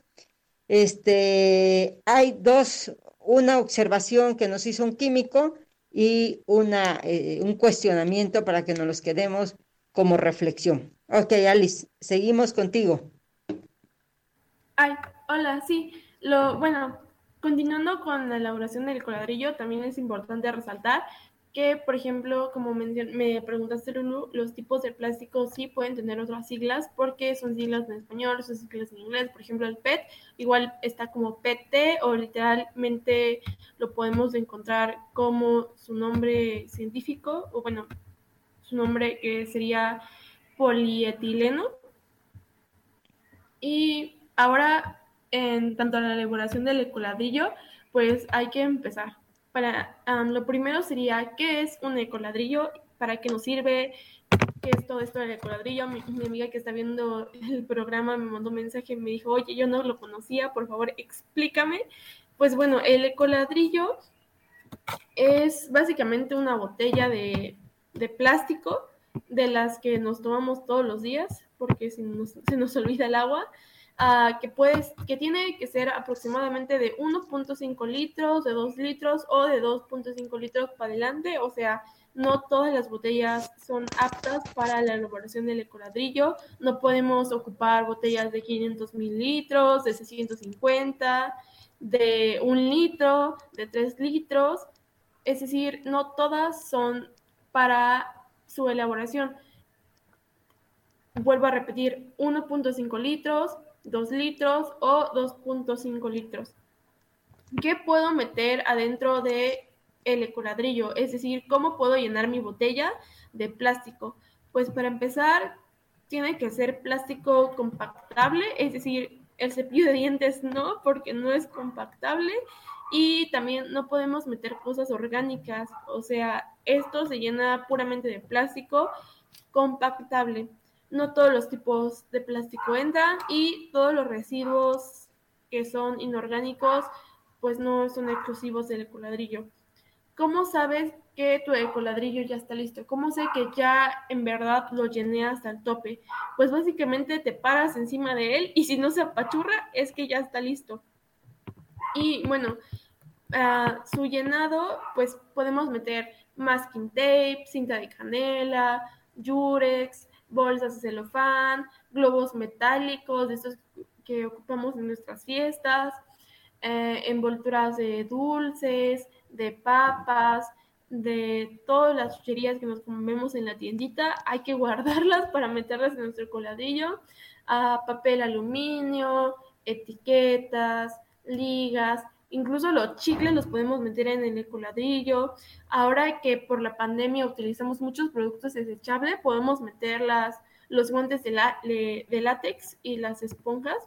Este, hay dos, una observación que nos hizo un químico y una, eh, un cuestionamiento para que nos los quedemos como reflexión. Ok, Alice, seguimos contigo. Ay, hola, sí. Lo, bueno, continuando con la elaboración del cuadrillo, también es importante resaltar que, por ejemplo, como me preguntaste, Lulu, los tipos de plástico sí pueden tener otras siglas porque son siglas en español, son siglas en inglés. Por ejemplo, el PET igual está como PT o literalmente lo podemos encontrar como su nombre científico o bueno, su nombre que sería polietileno. Y ahora, en tanto a la elaboración del ecoladrillo, pues hay que empezar para lo primero sería qué es un ecoladrillo, para qué nos sirve, qué es todo esto del ecoladrillo. Mi, mi, amiga que está viendo el programa me mandó un mensaje y me dijo, oye, yo no lo conocía, por favor explícame. Pues bueno, el ecoladrillo es básicamente una botella de, plástico de las que nos tomamos todos los días, porque si se nos olvida el agua. Ah, que, puedes, que tiene que ser aproximadamente de 1.5 litros, de 2 litros o de 2.5 litros para adelante. O sea, no todas las botellas son aptas para la elaboración del ecoladrillo. No podemos ocupar botellas de 500 mililitros, de 650, de 1 litro, de 3 litros. Es decir, no todas son para su elaboración. Vuelvo a repetir, 1.5 litros, 2 litros o 2.5 litros. ¿Qué puedo meter adentro de el ecoladrillo? Es decir, ¿cómo puedo llenar mi botella de plástico? Pues para empezar, tiene que ser plástico compactable, es decir, el cepillo de dientes no, porque no es compactable. Y también no podemos meter cosas orgánicas, o sea, esto se llena puramente de plástico compactable no todos los tipos de plástico entran y todos los residuos que son inorgánicos pues no son exclusivos del ecoladrillo. ¿Cómo sabes que tu ecoladrillo ya está listo? ¿Cómo sé que ya en verdad lo llené hasta el tope? Pues básicamente te paras encima de él y si no se apachurra es que ya está listo. Y bueno, uh, su llenado pues podemos meter masking tape, cinta de canela, yurex, bolsas de celofán, globos metálicos, de estos que ocupamos en nuestras fiestas, eh, envolturas de dulces, de papas, de todas las chucherías que nos comemos en la tiendita, hay que guardarlas para meterlas en nuestro coladillo, a papel aluminio, etiquetas, ligas, Incluso los chicles los podemos meter en el ecoladrillo. Ahora que por la pandemia utilizamos muchos productos desechables, podemos meter los guantes de, látex y las esponjas.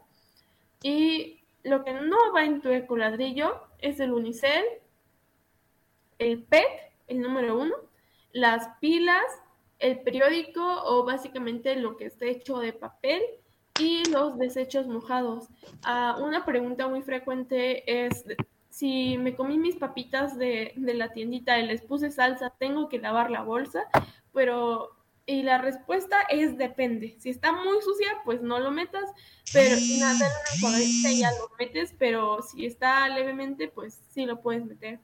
Y lo que no va en tu ecoladrillo es el unicel, el PET, el número uno, las pilas, el periódico o básicamente lo que está hecho de papel y los desechos mojados. Ah, una pregunta muy frecuente es si me comí mis papitas de, la tiendita y les puse salsa, ¿tengo que lavar la bolsa? Pero, y la respuesta es depende. Si está muy sucia, pues no lo metas, pero nada, ya lo metes, pero si está levemente, pues sí lo puedes meter.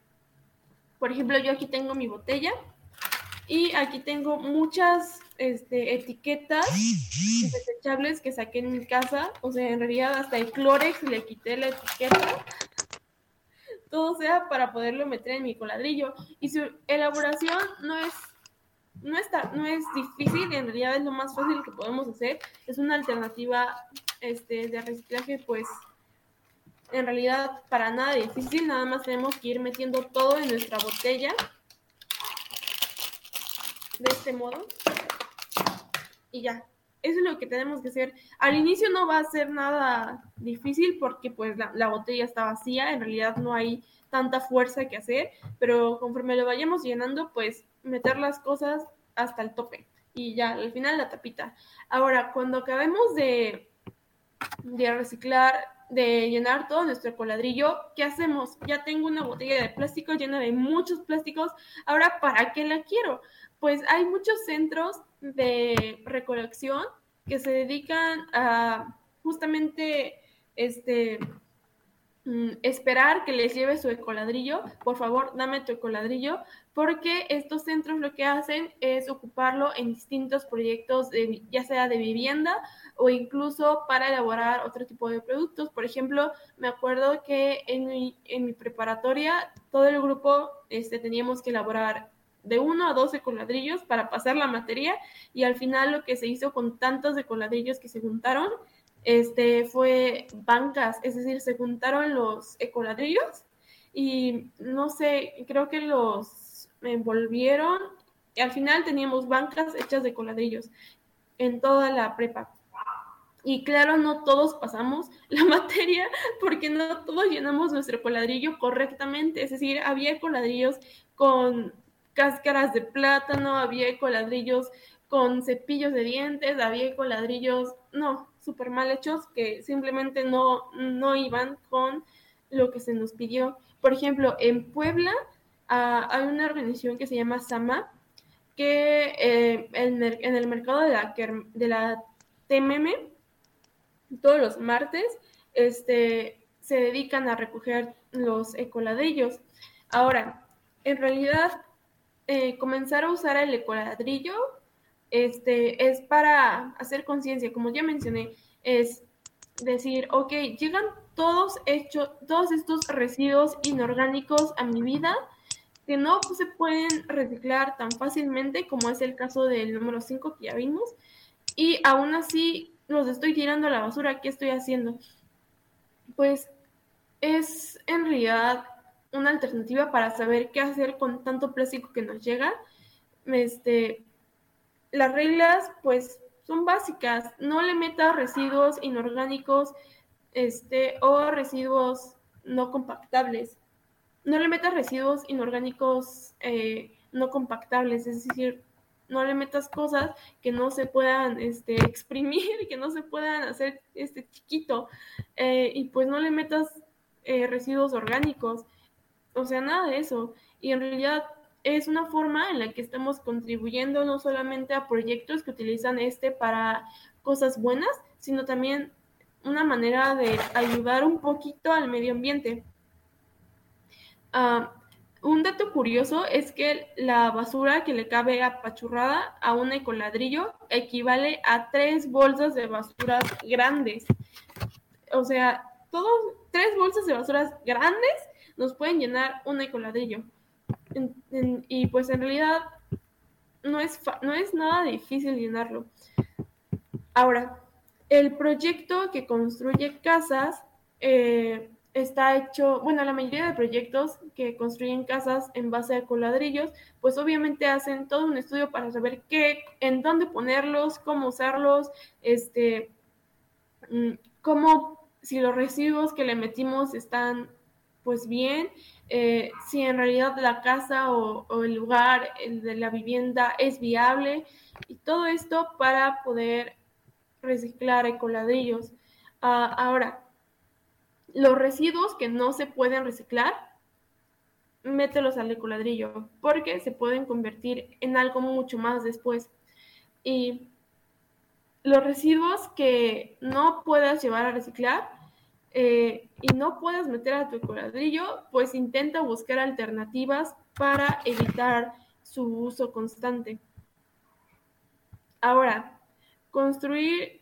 Por ejemplo, yo aquí tengo mi botella y aquí tengo muchas este, etiquetas desechables que saqué en mi casa. O sea, en realidad hasta el Clorex le quité la etiqueta. Todo sea para poderlo meter en mi coladrillo. Y su elaboración no es, no está, no es difícil, en realidad es lo más fácil que podemos hacer. Es una alternativa este, de reciclaje, pues en realidad para nada difícil, nada más tenemos que ir metiendo todo en nuestra botella de este modo. Y ya, eso es lo que tenemos que hacer. Al inicio no va a ser nada difícil porque pues la, botella está vacía, en realidad no hay tanta fuerza que hacer, pero conforme lo vayamos llenando, pues meter las cosas hasta el tope y ya, al final la tapita. Ahora, cuando acabemos de, de reciclar, de llenar todo nuestro coladrillo, ¿qué hacemos? Ya tengo una botella de plástico llena de muchos plásticos, ahora ¿para qué la quiero? pues hay muchos centros de recolección que se dedican a justamente este, mm, esperar que les lleve su ecoladrillo. Por favor, dame tu ecoladrillo, porque estos centros lo que hacen es ocuparlo en distintos proyectos, ya sea de vivienda o incluso para elaborar otro tipo de productos. Por ejemplo, me acuerdo que en mi, en mi preparatoria todo el grupo este, teníamos que elaborar de uno a dos ecoladrillos para pasar la materia y al final lo que se hizo con tantos ecoladrillos que se juntaron este, fue bancas, es decir, se juntaron los ecoladrillos y no sé, creo que los envolvieron y al final teníamos bancas hechas de coladrillos en toda la prepa. Y claro, no todos pasamos la materia porque no todos llenamos nuestro coladrillo correctamente. Es decir, había coladrillos con cáscaras de plátano, había coladrillos con cepillos de dientes, había coladrillos, no, súper mal hechos que simplemente no, no iban con lo que se nos pidió. Por ejemplo, en Puebla hay una organización que se llama SAMA, que eh, en, el, mercado de la, de la TMM, todos los martes, este, se dedican a recoger los ecoladrillos. Ahora, en realidad, eh, comenzar a usar el ecoladrillo este, es para hacer conciencia, como ya mencioné, es decir, ok, llegan todos, hechos, todos estos residuos inorgánicos a mi vida que no se pueden reciclar tan fácilmente como es el caso del número 5 que ya vimos, y aún así los estoy tirando a la basura, ¿qué estoy haciendo? Pues es en realidad una alternativa para saber qué hacer con tanto plástico que nos llega. Este, las reglas, pues, son básicas. No le metas residuos inorgánicos este, o residuos no compactables. No le metas residuos inorgánicos eh, no compactables, es decir, no le metas cosas que no se puedan este, exprimir, que no se puedan hacer este chiquito, eh, y pues no le metas eh, residuos orgánicos, o sea, nada de eso. Y en realidad es una forma en la que estamos contribuyendo no solamente a proyectos que utilizan este para cosas buenas, sino también una manera de ayudar un poquito al medio ambiente. Ah, un dato curioso es que la basura que le cabe apachurrada a un ecoladrillo equivale a tres bolsas de basuras grandes. O sea, todos, tres bolsas de basuras grandes nos pueden llenar un ecoladrillo y pues en realidad no es, no es nada difícil llenarlo. Ahora, el proyecto que construye casas eh, está hecho, bueno, la mayoría de proyectos que construyen casas en base a coladrillos, pues obviamente hacen todo un estudio para saber qué, en dónde ponerlos, cómo usarlos, este, mm, cómo, si los residuos que le metimos están pues bien, eh, si en realidad la casa o, el lugar de la vivienda es viable y todo esto para poder reciclar ecoladrillos. Ah, ahora, los residuos que no se pueden reciclar, mételos al ecoladrillo porque se pueden convertir en algo mucho más después. Y los residuos que no puedas llevar a reciclar, eh, y no puedas meter a tu coladrillo, pues intenta buscar alternativas para evitar su uso constante. Ahora, construir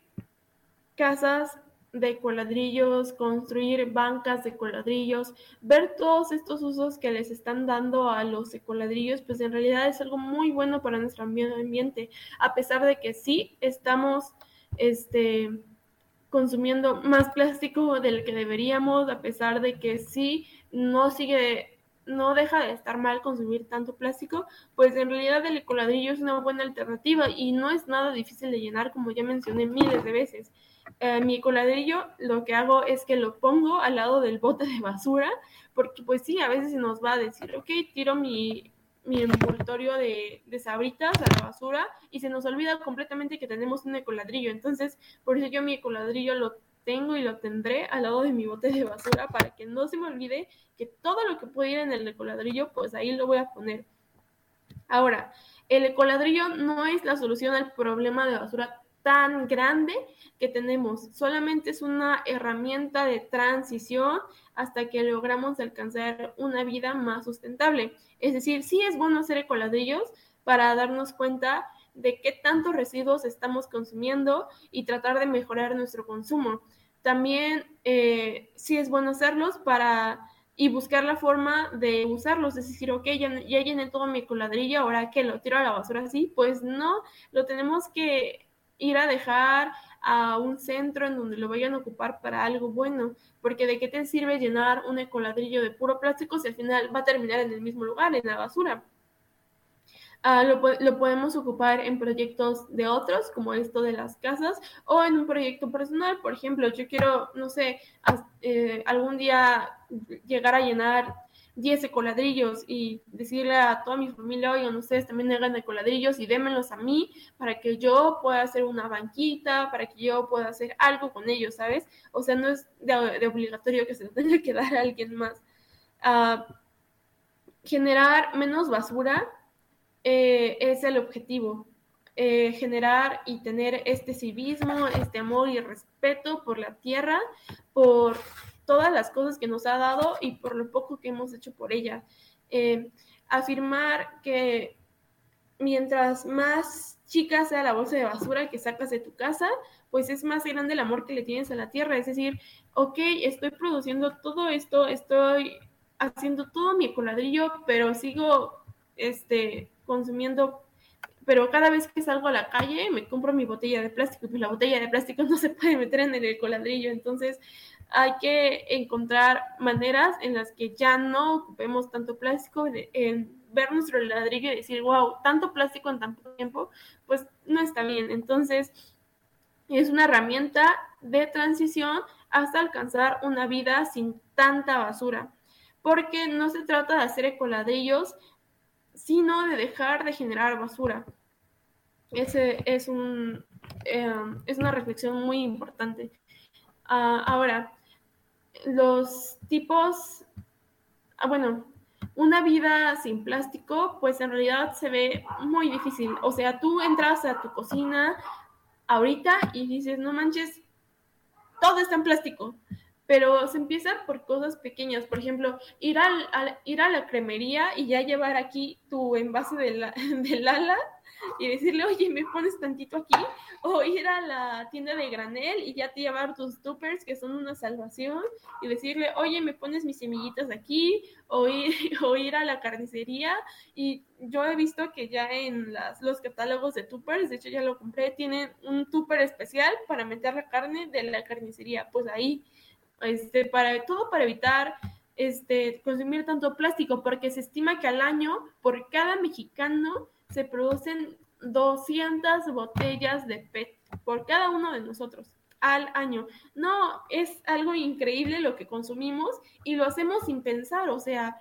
casas de coladrillos, construir bancas de coladrillos, ver todos estos usos que les están dando a los coladrillos, pues en realidad es algo muy bueno para nuestro medio ambiente, a pesar de que sí estamos, este, consumiendo más plástico del que deberíamos, a pesar de que sí no sigue, no deja de estar mal consumir tanto plástico, pues en realidad el coladrillo es una buena alternativa y no es nada difícil de llenar, como ya mencioné miles de veces. Eh, mi coladrillo lo que hago es que lo pongo al lado del bote de basura, porque pues sí, a veces nos va a decir, ok, tiro mi, mi envoltorio de, de, sabritas a la basura y se nos olvida completamente que tenemos un ecoladrillo. Entonces, por eso yo mi ecoladrillo lo tengo y lo tendré al lado de mi bote de basura para que no se me olvide que todo lo que puede ir en el ecoladrillo, pues ahí lo voy a poner. Ahora, el ecoladrillo no es la solución al problema de basura tan grande que tenemos. Solamente es una herramienta de transición hasta que logramos alcanzar una vida más sustentable. Es decir, sí es bueno hacer ecoladrillos para darnos cuenta de qué tantos residuos estamos consumiendo y tratar de mejorar nuestro consumo. También eh, sí es bueno hacerlos para y buscar la forma de usarlos, es decir, ok, ya, ya llené todo mi coladrillo, ahora que lo tiro a la basura así, pues no, lo tenemos que ir a dejar a un centro en donde lo vayan a ocupar para algo bueno, porque de qué te sirve llenar un ecoladrillo de puro plástico si al final va a terminar en el mismo lugar, en la basura. Ah, lo, podemos ocupar en proyectos de otros, como esto de las casas, o en un proyecto personal. Por ejemplo, yo quiero, no sé, eh, algún día llegar a llenar 10 ecoladrillos y decirle a toda mi familia, oigan, ustedes también hagan ecoladrillos y démenlos a mí para que yo pueda hacer una banquita, para que yo pueda hacer algo con ellos, ¿sabes? O sea, no es de, obligatorio que se tenga que dar a alguien más. Uh, generar menos basura eh, es el objetivo. Eh, generar y tener este civismo, este amor y respeto por la tierra, por todas las cosas que nos ha dado y por lo poco que hemos hecho por ella. Eh, afirmar que mientras más chica sea la bolsa de basura que sacas de tu casa, pues es más grande el amor que le tienes a la tierra. Es decir, ok, estoy produciendo todo esto, estoy haciendo todo mi coladrillo, pero sigo este, consumiendo, pero cada vez que salgo a la calle me compro mi botella de plástico, pues la botella de plástico no se puede meter en el coladrillo, entonces hay que encontrar maneras en las que ya no ocupemos tanto plástico, en ver nuestro ladrillo y decir, wow, tanto plástico en tanto tiempo, pues no está bien. Entonces, es una herramienta de transición hasta alcanzar una vida sin tanta basura, porque no se trata de hacer ecoladrillos sino de dejar de generar basura. Ese es, un, em, es una reflexión muy importante. Ah, ahora, los tipos, ah, bueno, una vida sin plástico, pues en realidad se ve muy difícil. O sea, tú entras a tu cocina ahorita y dices, no manches, todo está en plástico pero se empieza por cosas pequeñas, por ejemplo, ir, al, ir a la cremería y ya llevar aquí tu envase de la, del ala y decirle, oye, me pones tantito aquí, o ir a la tienda de granel y ya te llevar tus toppers que son una salvación y decirle, oye, me pones mis semillitas aquí, o ir, o ir a la carnicería. Y yo he visto que ya en los catálogos de toppers, de hecho ya lo compré, tienen un tupper especial para meter la carne de la carnicería, pues ahí este, para, todo para evitar este, consumir tanto plástico, porque se estima que al año, por cada mexicano, se producen 200 botellas de PET por cada uno de nosotros al año. No, es algo increíble lo que consumimos y lo hacemos sin pensar, o sea,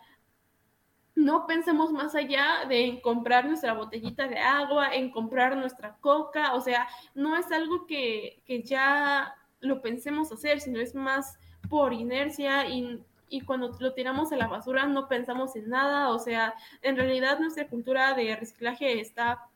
no pensemos más allá de comprar nuestra botellita de agua, en comprar nuestra coca, o sea, no es algo que, que ya lo pensemos hacer, sino es más por inercia y, cuando lo tiramos a la basura no pensamos en nada, o sea, en realidad nuestra cultura de reciclaje está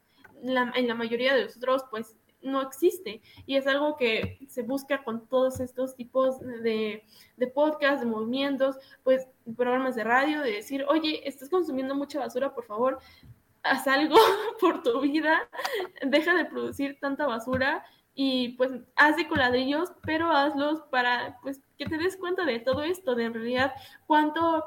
en la mayoría de nosotros pues no existe. Y es algo que se busca con todos estos tipos de, de podcasts, de movimientos, pues programas de radio, de decir, oye, estás consumiendo mucha basura, por favor, haz algo por tu vida, deja de producir tanta basura y pues haz de coladrillos, pero hazlos para pues que te des cuenta de todo esto, de en realidad cuánto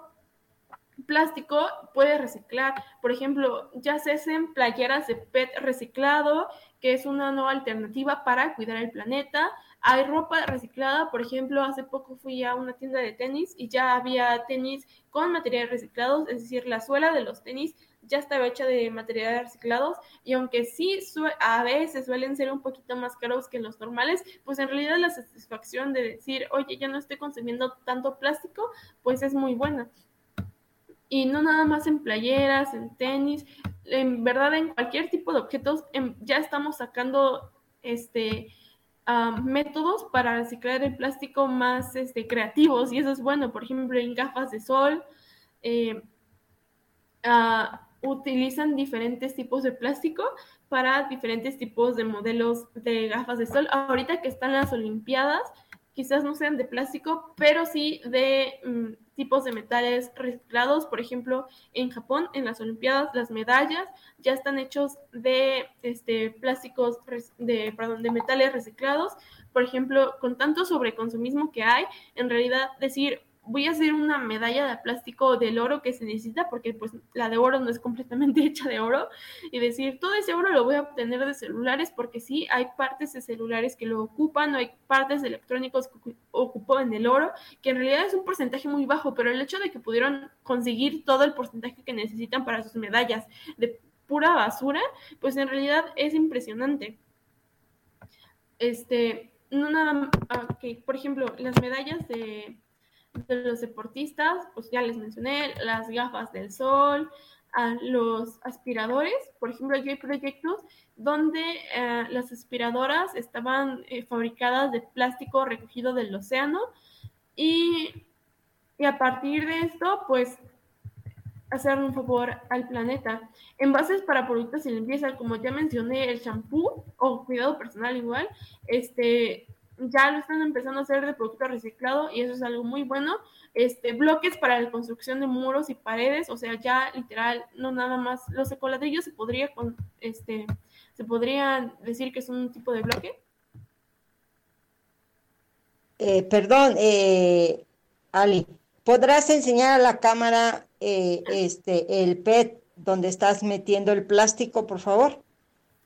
plástico puedes reciclar. Por ejemplo, ya se hacen playeras de PET reciclado, que es una nueva alternativa para cuidar el planeta. Hay ropa reciclada, por ejemplo, hace poco fui a una tienda de tenis y ya había tenis con materiales reciclados, es decir, la suela de los tenis ya estaba hecha de materiales reciclados y aunque sí a veces suelen ser un poquito más caros que los normales, pues en realidad la satisfacción de decir, oye, ya no estoy consumiendo tanto plástico, pues es muy buena. Y no nada más en playeras, en tenis, en verdad en cualquier tipo de objetos em, ya estamos sacando este métodos para reciclar el plástico más este, creativos y eso es bueno, por ejemplo en gafas de sol, eh, utilizan diferentes tipos de plástico para diferentes tipos de modelos de gafas de sol. Ahorita que están las Olimpiadas, quizás no sean de plástico, pero sí de mm, tipos de metales reciclados. Por ejemplo, en Japón, en las Olimpiadas, las medallas ya están hechos de este, plásticos, de, perdón, de metales reciclados. Por ejemplo, con tanto sobreconsumismo que hay, en realidad decir, voy a hacer una medalla de plástico del oro que se necesita, porque pues la de oro no es completamente hecha de oro, y decir, todo ese oro lo voy a obtener de celulares, porque sí, hay partes de celulares que lo ocupan, no hay partes electrónicos que ocupan el oro, que en realidad es un porcentaje muy bajo, pero el hecho de que pudieron conseguir todo el porcentaje que necesitan para sus medallas de pura basura, pues en realidad es impresionante. Este, no nada, que por ejemplo, las medallas de de los deportistas, pues ya les mencioné, las gafas del sol, a los aspiradores. Por ejemplo, hay proyectos donde eh, las aspiradoras estaban eh, fabricadas de plástico recogido del océano y, y, a partir de esto, pues hacer un favor al planeta. Envases para productos de limpieza, como ya mencioné, el shampoo o cuidado personal igual, este, ya lo están empezando a hacer de producto reciclado y eso es algo muy bueno. Este, bloques para la construcción de muros y paredes, o sea, ya literal, no nada más, los ecoladrillos se podría, con, este, se podría decir que es un tipo de bloque. Eh, perdón, eh, Ali, ¿podrás enseñar a la cámara eh, este, el PET donde estás metiendo el plástico, por favor?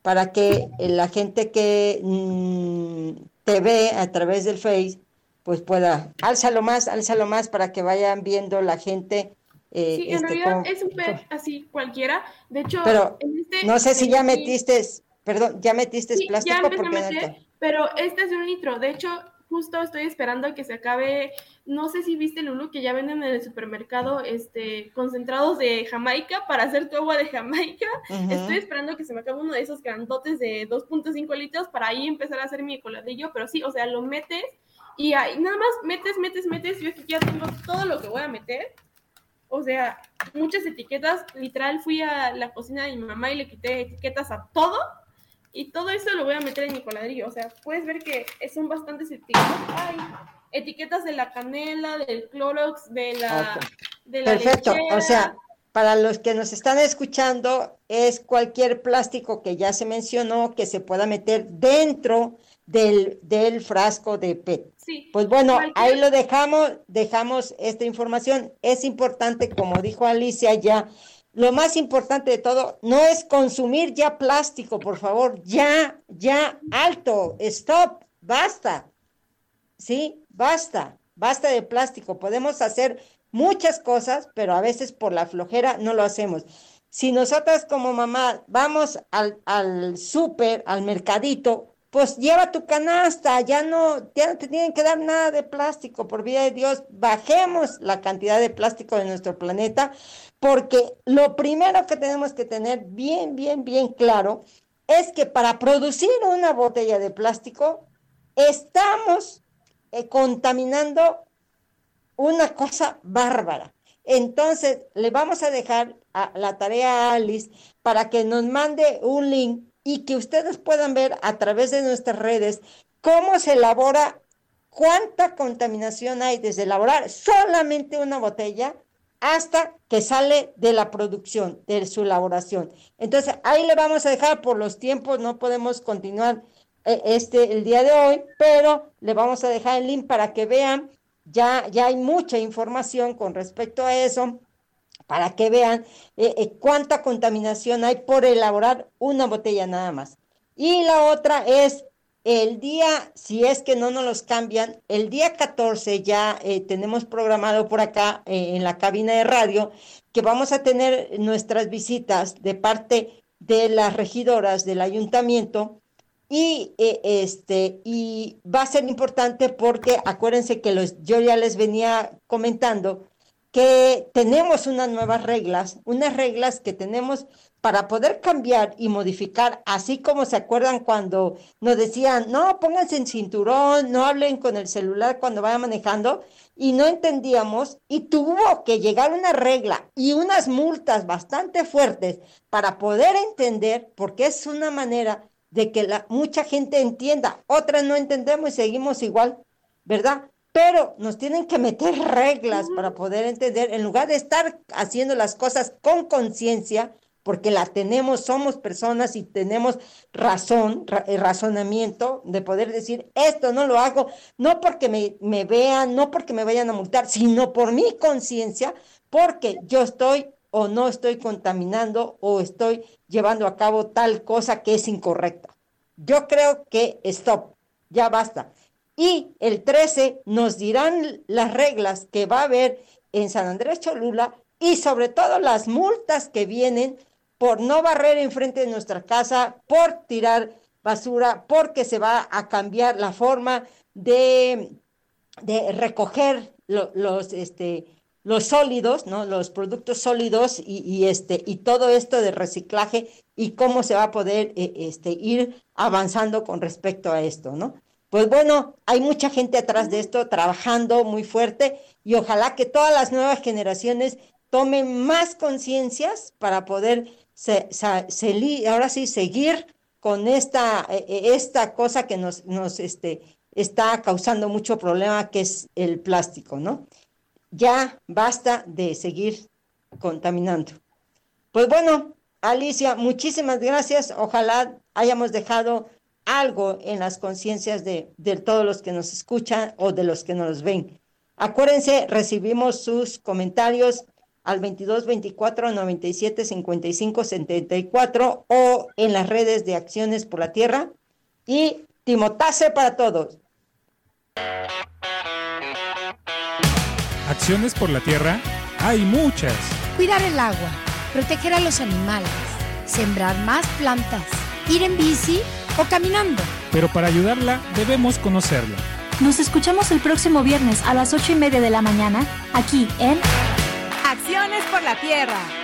Para que la gente que mm, te ve a través del Face, pues pueda, álzalo más, álzalo más para que vayan viendo la gente. Eh, sí, en este, realidad es un PET así cualquiera. De hecho, pero este no sé si ya metiste, perdón, ya metiste plástico. Ya empecé a meter, pero este es un litro. De hecho, justo estoy esperando a que se acabe. No sé si viste, Lulu, que ya venden en el supermercado este, concentrados de Jamaica para hacer tu agua de Jamaica. Estoy esperando que se me acabe uno de esos grandotes de 2.5 litros para ahí empezar a hacer mi coladillo. Pero sí, o sea, lo metes y ahí nada más metes, metes, metes. Yo aquí ya tengo todo lo que voy a meter. O sea, muchas etiquetas. Literal, fui a la cocina de mi mamá y le quité etiquetas a todo y todo eso lo voy a meter en mi coladrillo. O sea, puedes ver que son bastantes etiquetas. Ay, etiquetas de la canela, del Clorox, de la, de Perfecto. O sea, para los que nos están escuchando, es cualquier plástico que ya se mencionó que se pueda meter dentro del, del frasco de PET. Sí, pues bueno, ahí lo dejamos, dejamos esta información. Es importante, como dijo Alicia ya, lo más importante de todo no es consumir ya plástico, por favor, ya, ya, alto, stop, basta, ¿sí? Basta, basta de plástico. Podemos hacer muchas cosas, pero a veces por la flojera no lo hacemos. Si nosotras como mamá vamos al, al súper, al mercadito, pues lleva tu canasta, ya no, ya no te tienen que dar nada de plástico, por vida de Dios, bajemos la cantidad de plástico de nuestro planeta, porque lo primero que tenemos que tener bien, bien, bien claro es que para producir una botella de plástico estamos eh, contaminando una cosa bárbara. Entonces, le vamos a dejar la tarea a Alice para que nos mande un link y que ustedes puedan ver a través de nuestras redes cómo se elabora, cuánta contaminación hay desde elaborar solamente una botella hasta que sale de la producción, de su elaboración. Entonces, ahí le vamos a dejar por los tiempos, no podemos continuar eh, este el día de hoy, pero le vamos a dejar el link para que vean, ya, ya hay mucha información con respecto a eso para que vean eh, eh, cuánta contaminación hay por elaborar una botella nada más. Y la otra es el día, si es que no nos los cambian, el día 14 ya eh, tenemos programado por acá en la cabina de radio que vamos a tener nuestras visitas de parte de las regidoras del ayuntamiento y este y va a ser importante porque acuérdense que los yo ya les venía comentando que tenemos unas nuevas reglas, unas reglas que tenemos para poder cambiar y modificar, así como se acuerdan cuando nos decían, no, pónganse en cinturón, no hablen con el celular cuando vayan manejando, y no entendíamos, y tuvo que llegar una regla y unas multas bastante fuertes para poder entender, porque es una manera de que mucha gente entienda, otras no entendemos y seguimos igual, ¿verdad? Pero nos tienen que meter reglas para poder entender, en lugar de estar haciendo las cosas con conciencia, porque la tenemos, somos personas y tenemos razón, eh, razonamiento de poder decir, esto no lo hago, no porque me, me vean, no porque me vayan a multar, sino por mi conciencia, porque yo estoy o no estoy contaminando o estoy llevando a cabo tal cosa que es incorrecta. Yo creo que stop, ya basta. Y el 13 nos dirán las reglas que va a haber en San Andrés Cholula y sobre todo las multas que vienen por no barrer enfrente de nuestra casa, por tirar basura, porque se va a cambiar la forma de, de recoger los, este, los sólidos, ¿no? Los productos sólidos y, este, y todo esto de reciclaje y cómo se va a poder eh, este, ir avanzando con respecto a esto, ¿no? Pues bueno, hay mucha gente atrás de esto trabajando muy fuerte y ojalá que todas las nuevas generaciones tomen más conciencias para poder ahora sí seguir con esta, e, e, esta cosa que nos, nos este, está causando mucho problema, que es el plástico, ¿no? Ya basta de seguir contaminando. Pues bueno, Alicia, muchísimas gracias. Ojalá hayamos dejado algo en las conciencias de, de todos los que nos escuchan o de los que nos ven. Acuérdense, recibimos sus comentarios al 22 24 97 55 74 o en las redes de Acciones por la Tierra y Timotase para todos. Acciones por la Tierra hay muchas. Cuidar el agua, proteger a los animales, sembrar más plantas, ir en bici o caminando. Pero para ayudarla debemos conocerla. Nos escuchamos el próximo viernes a las 8 y media de la mañana aquí en Acciones por la Tierra.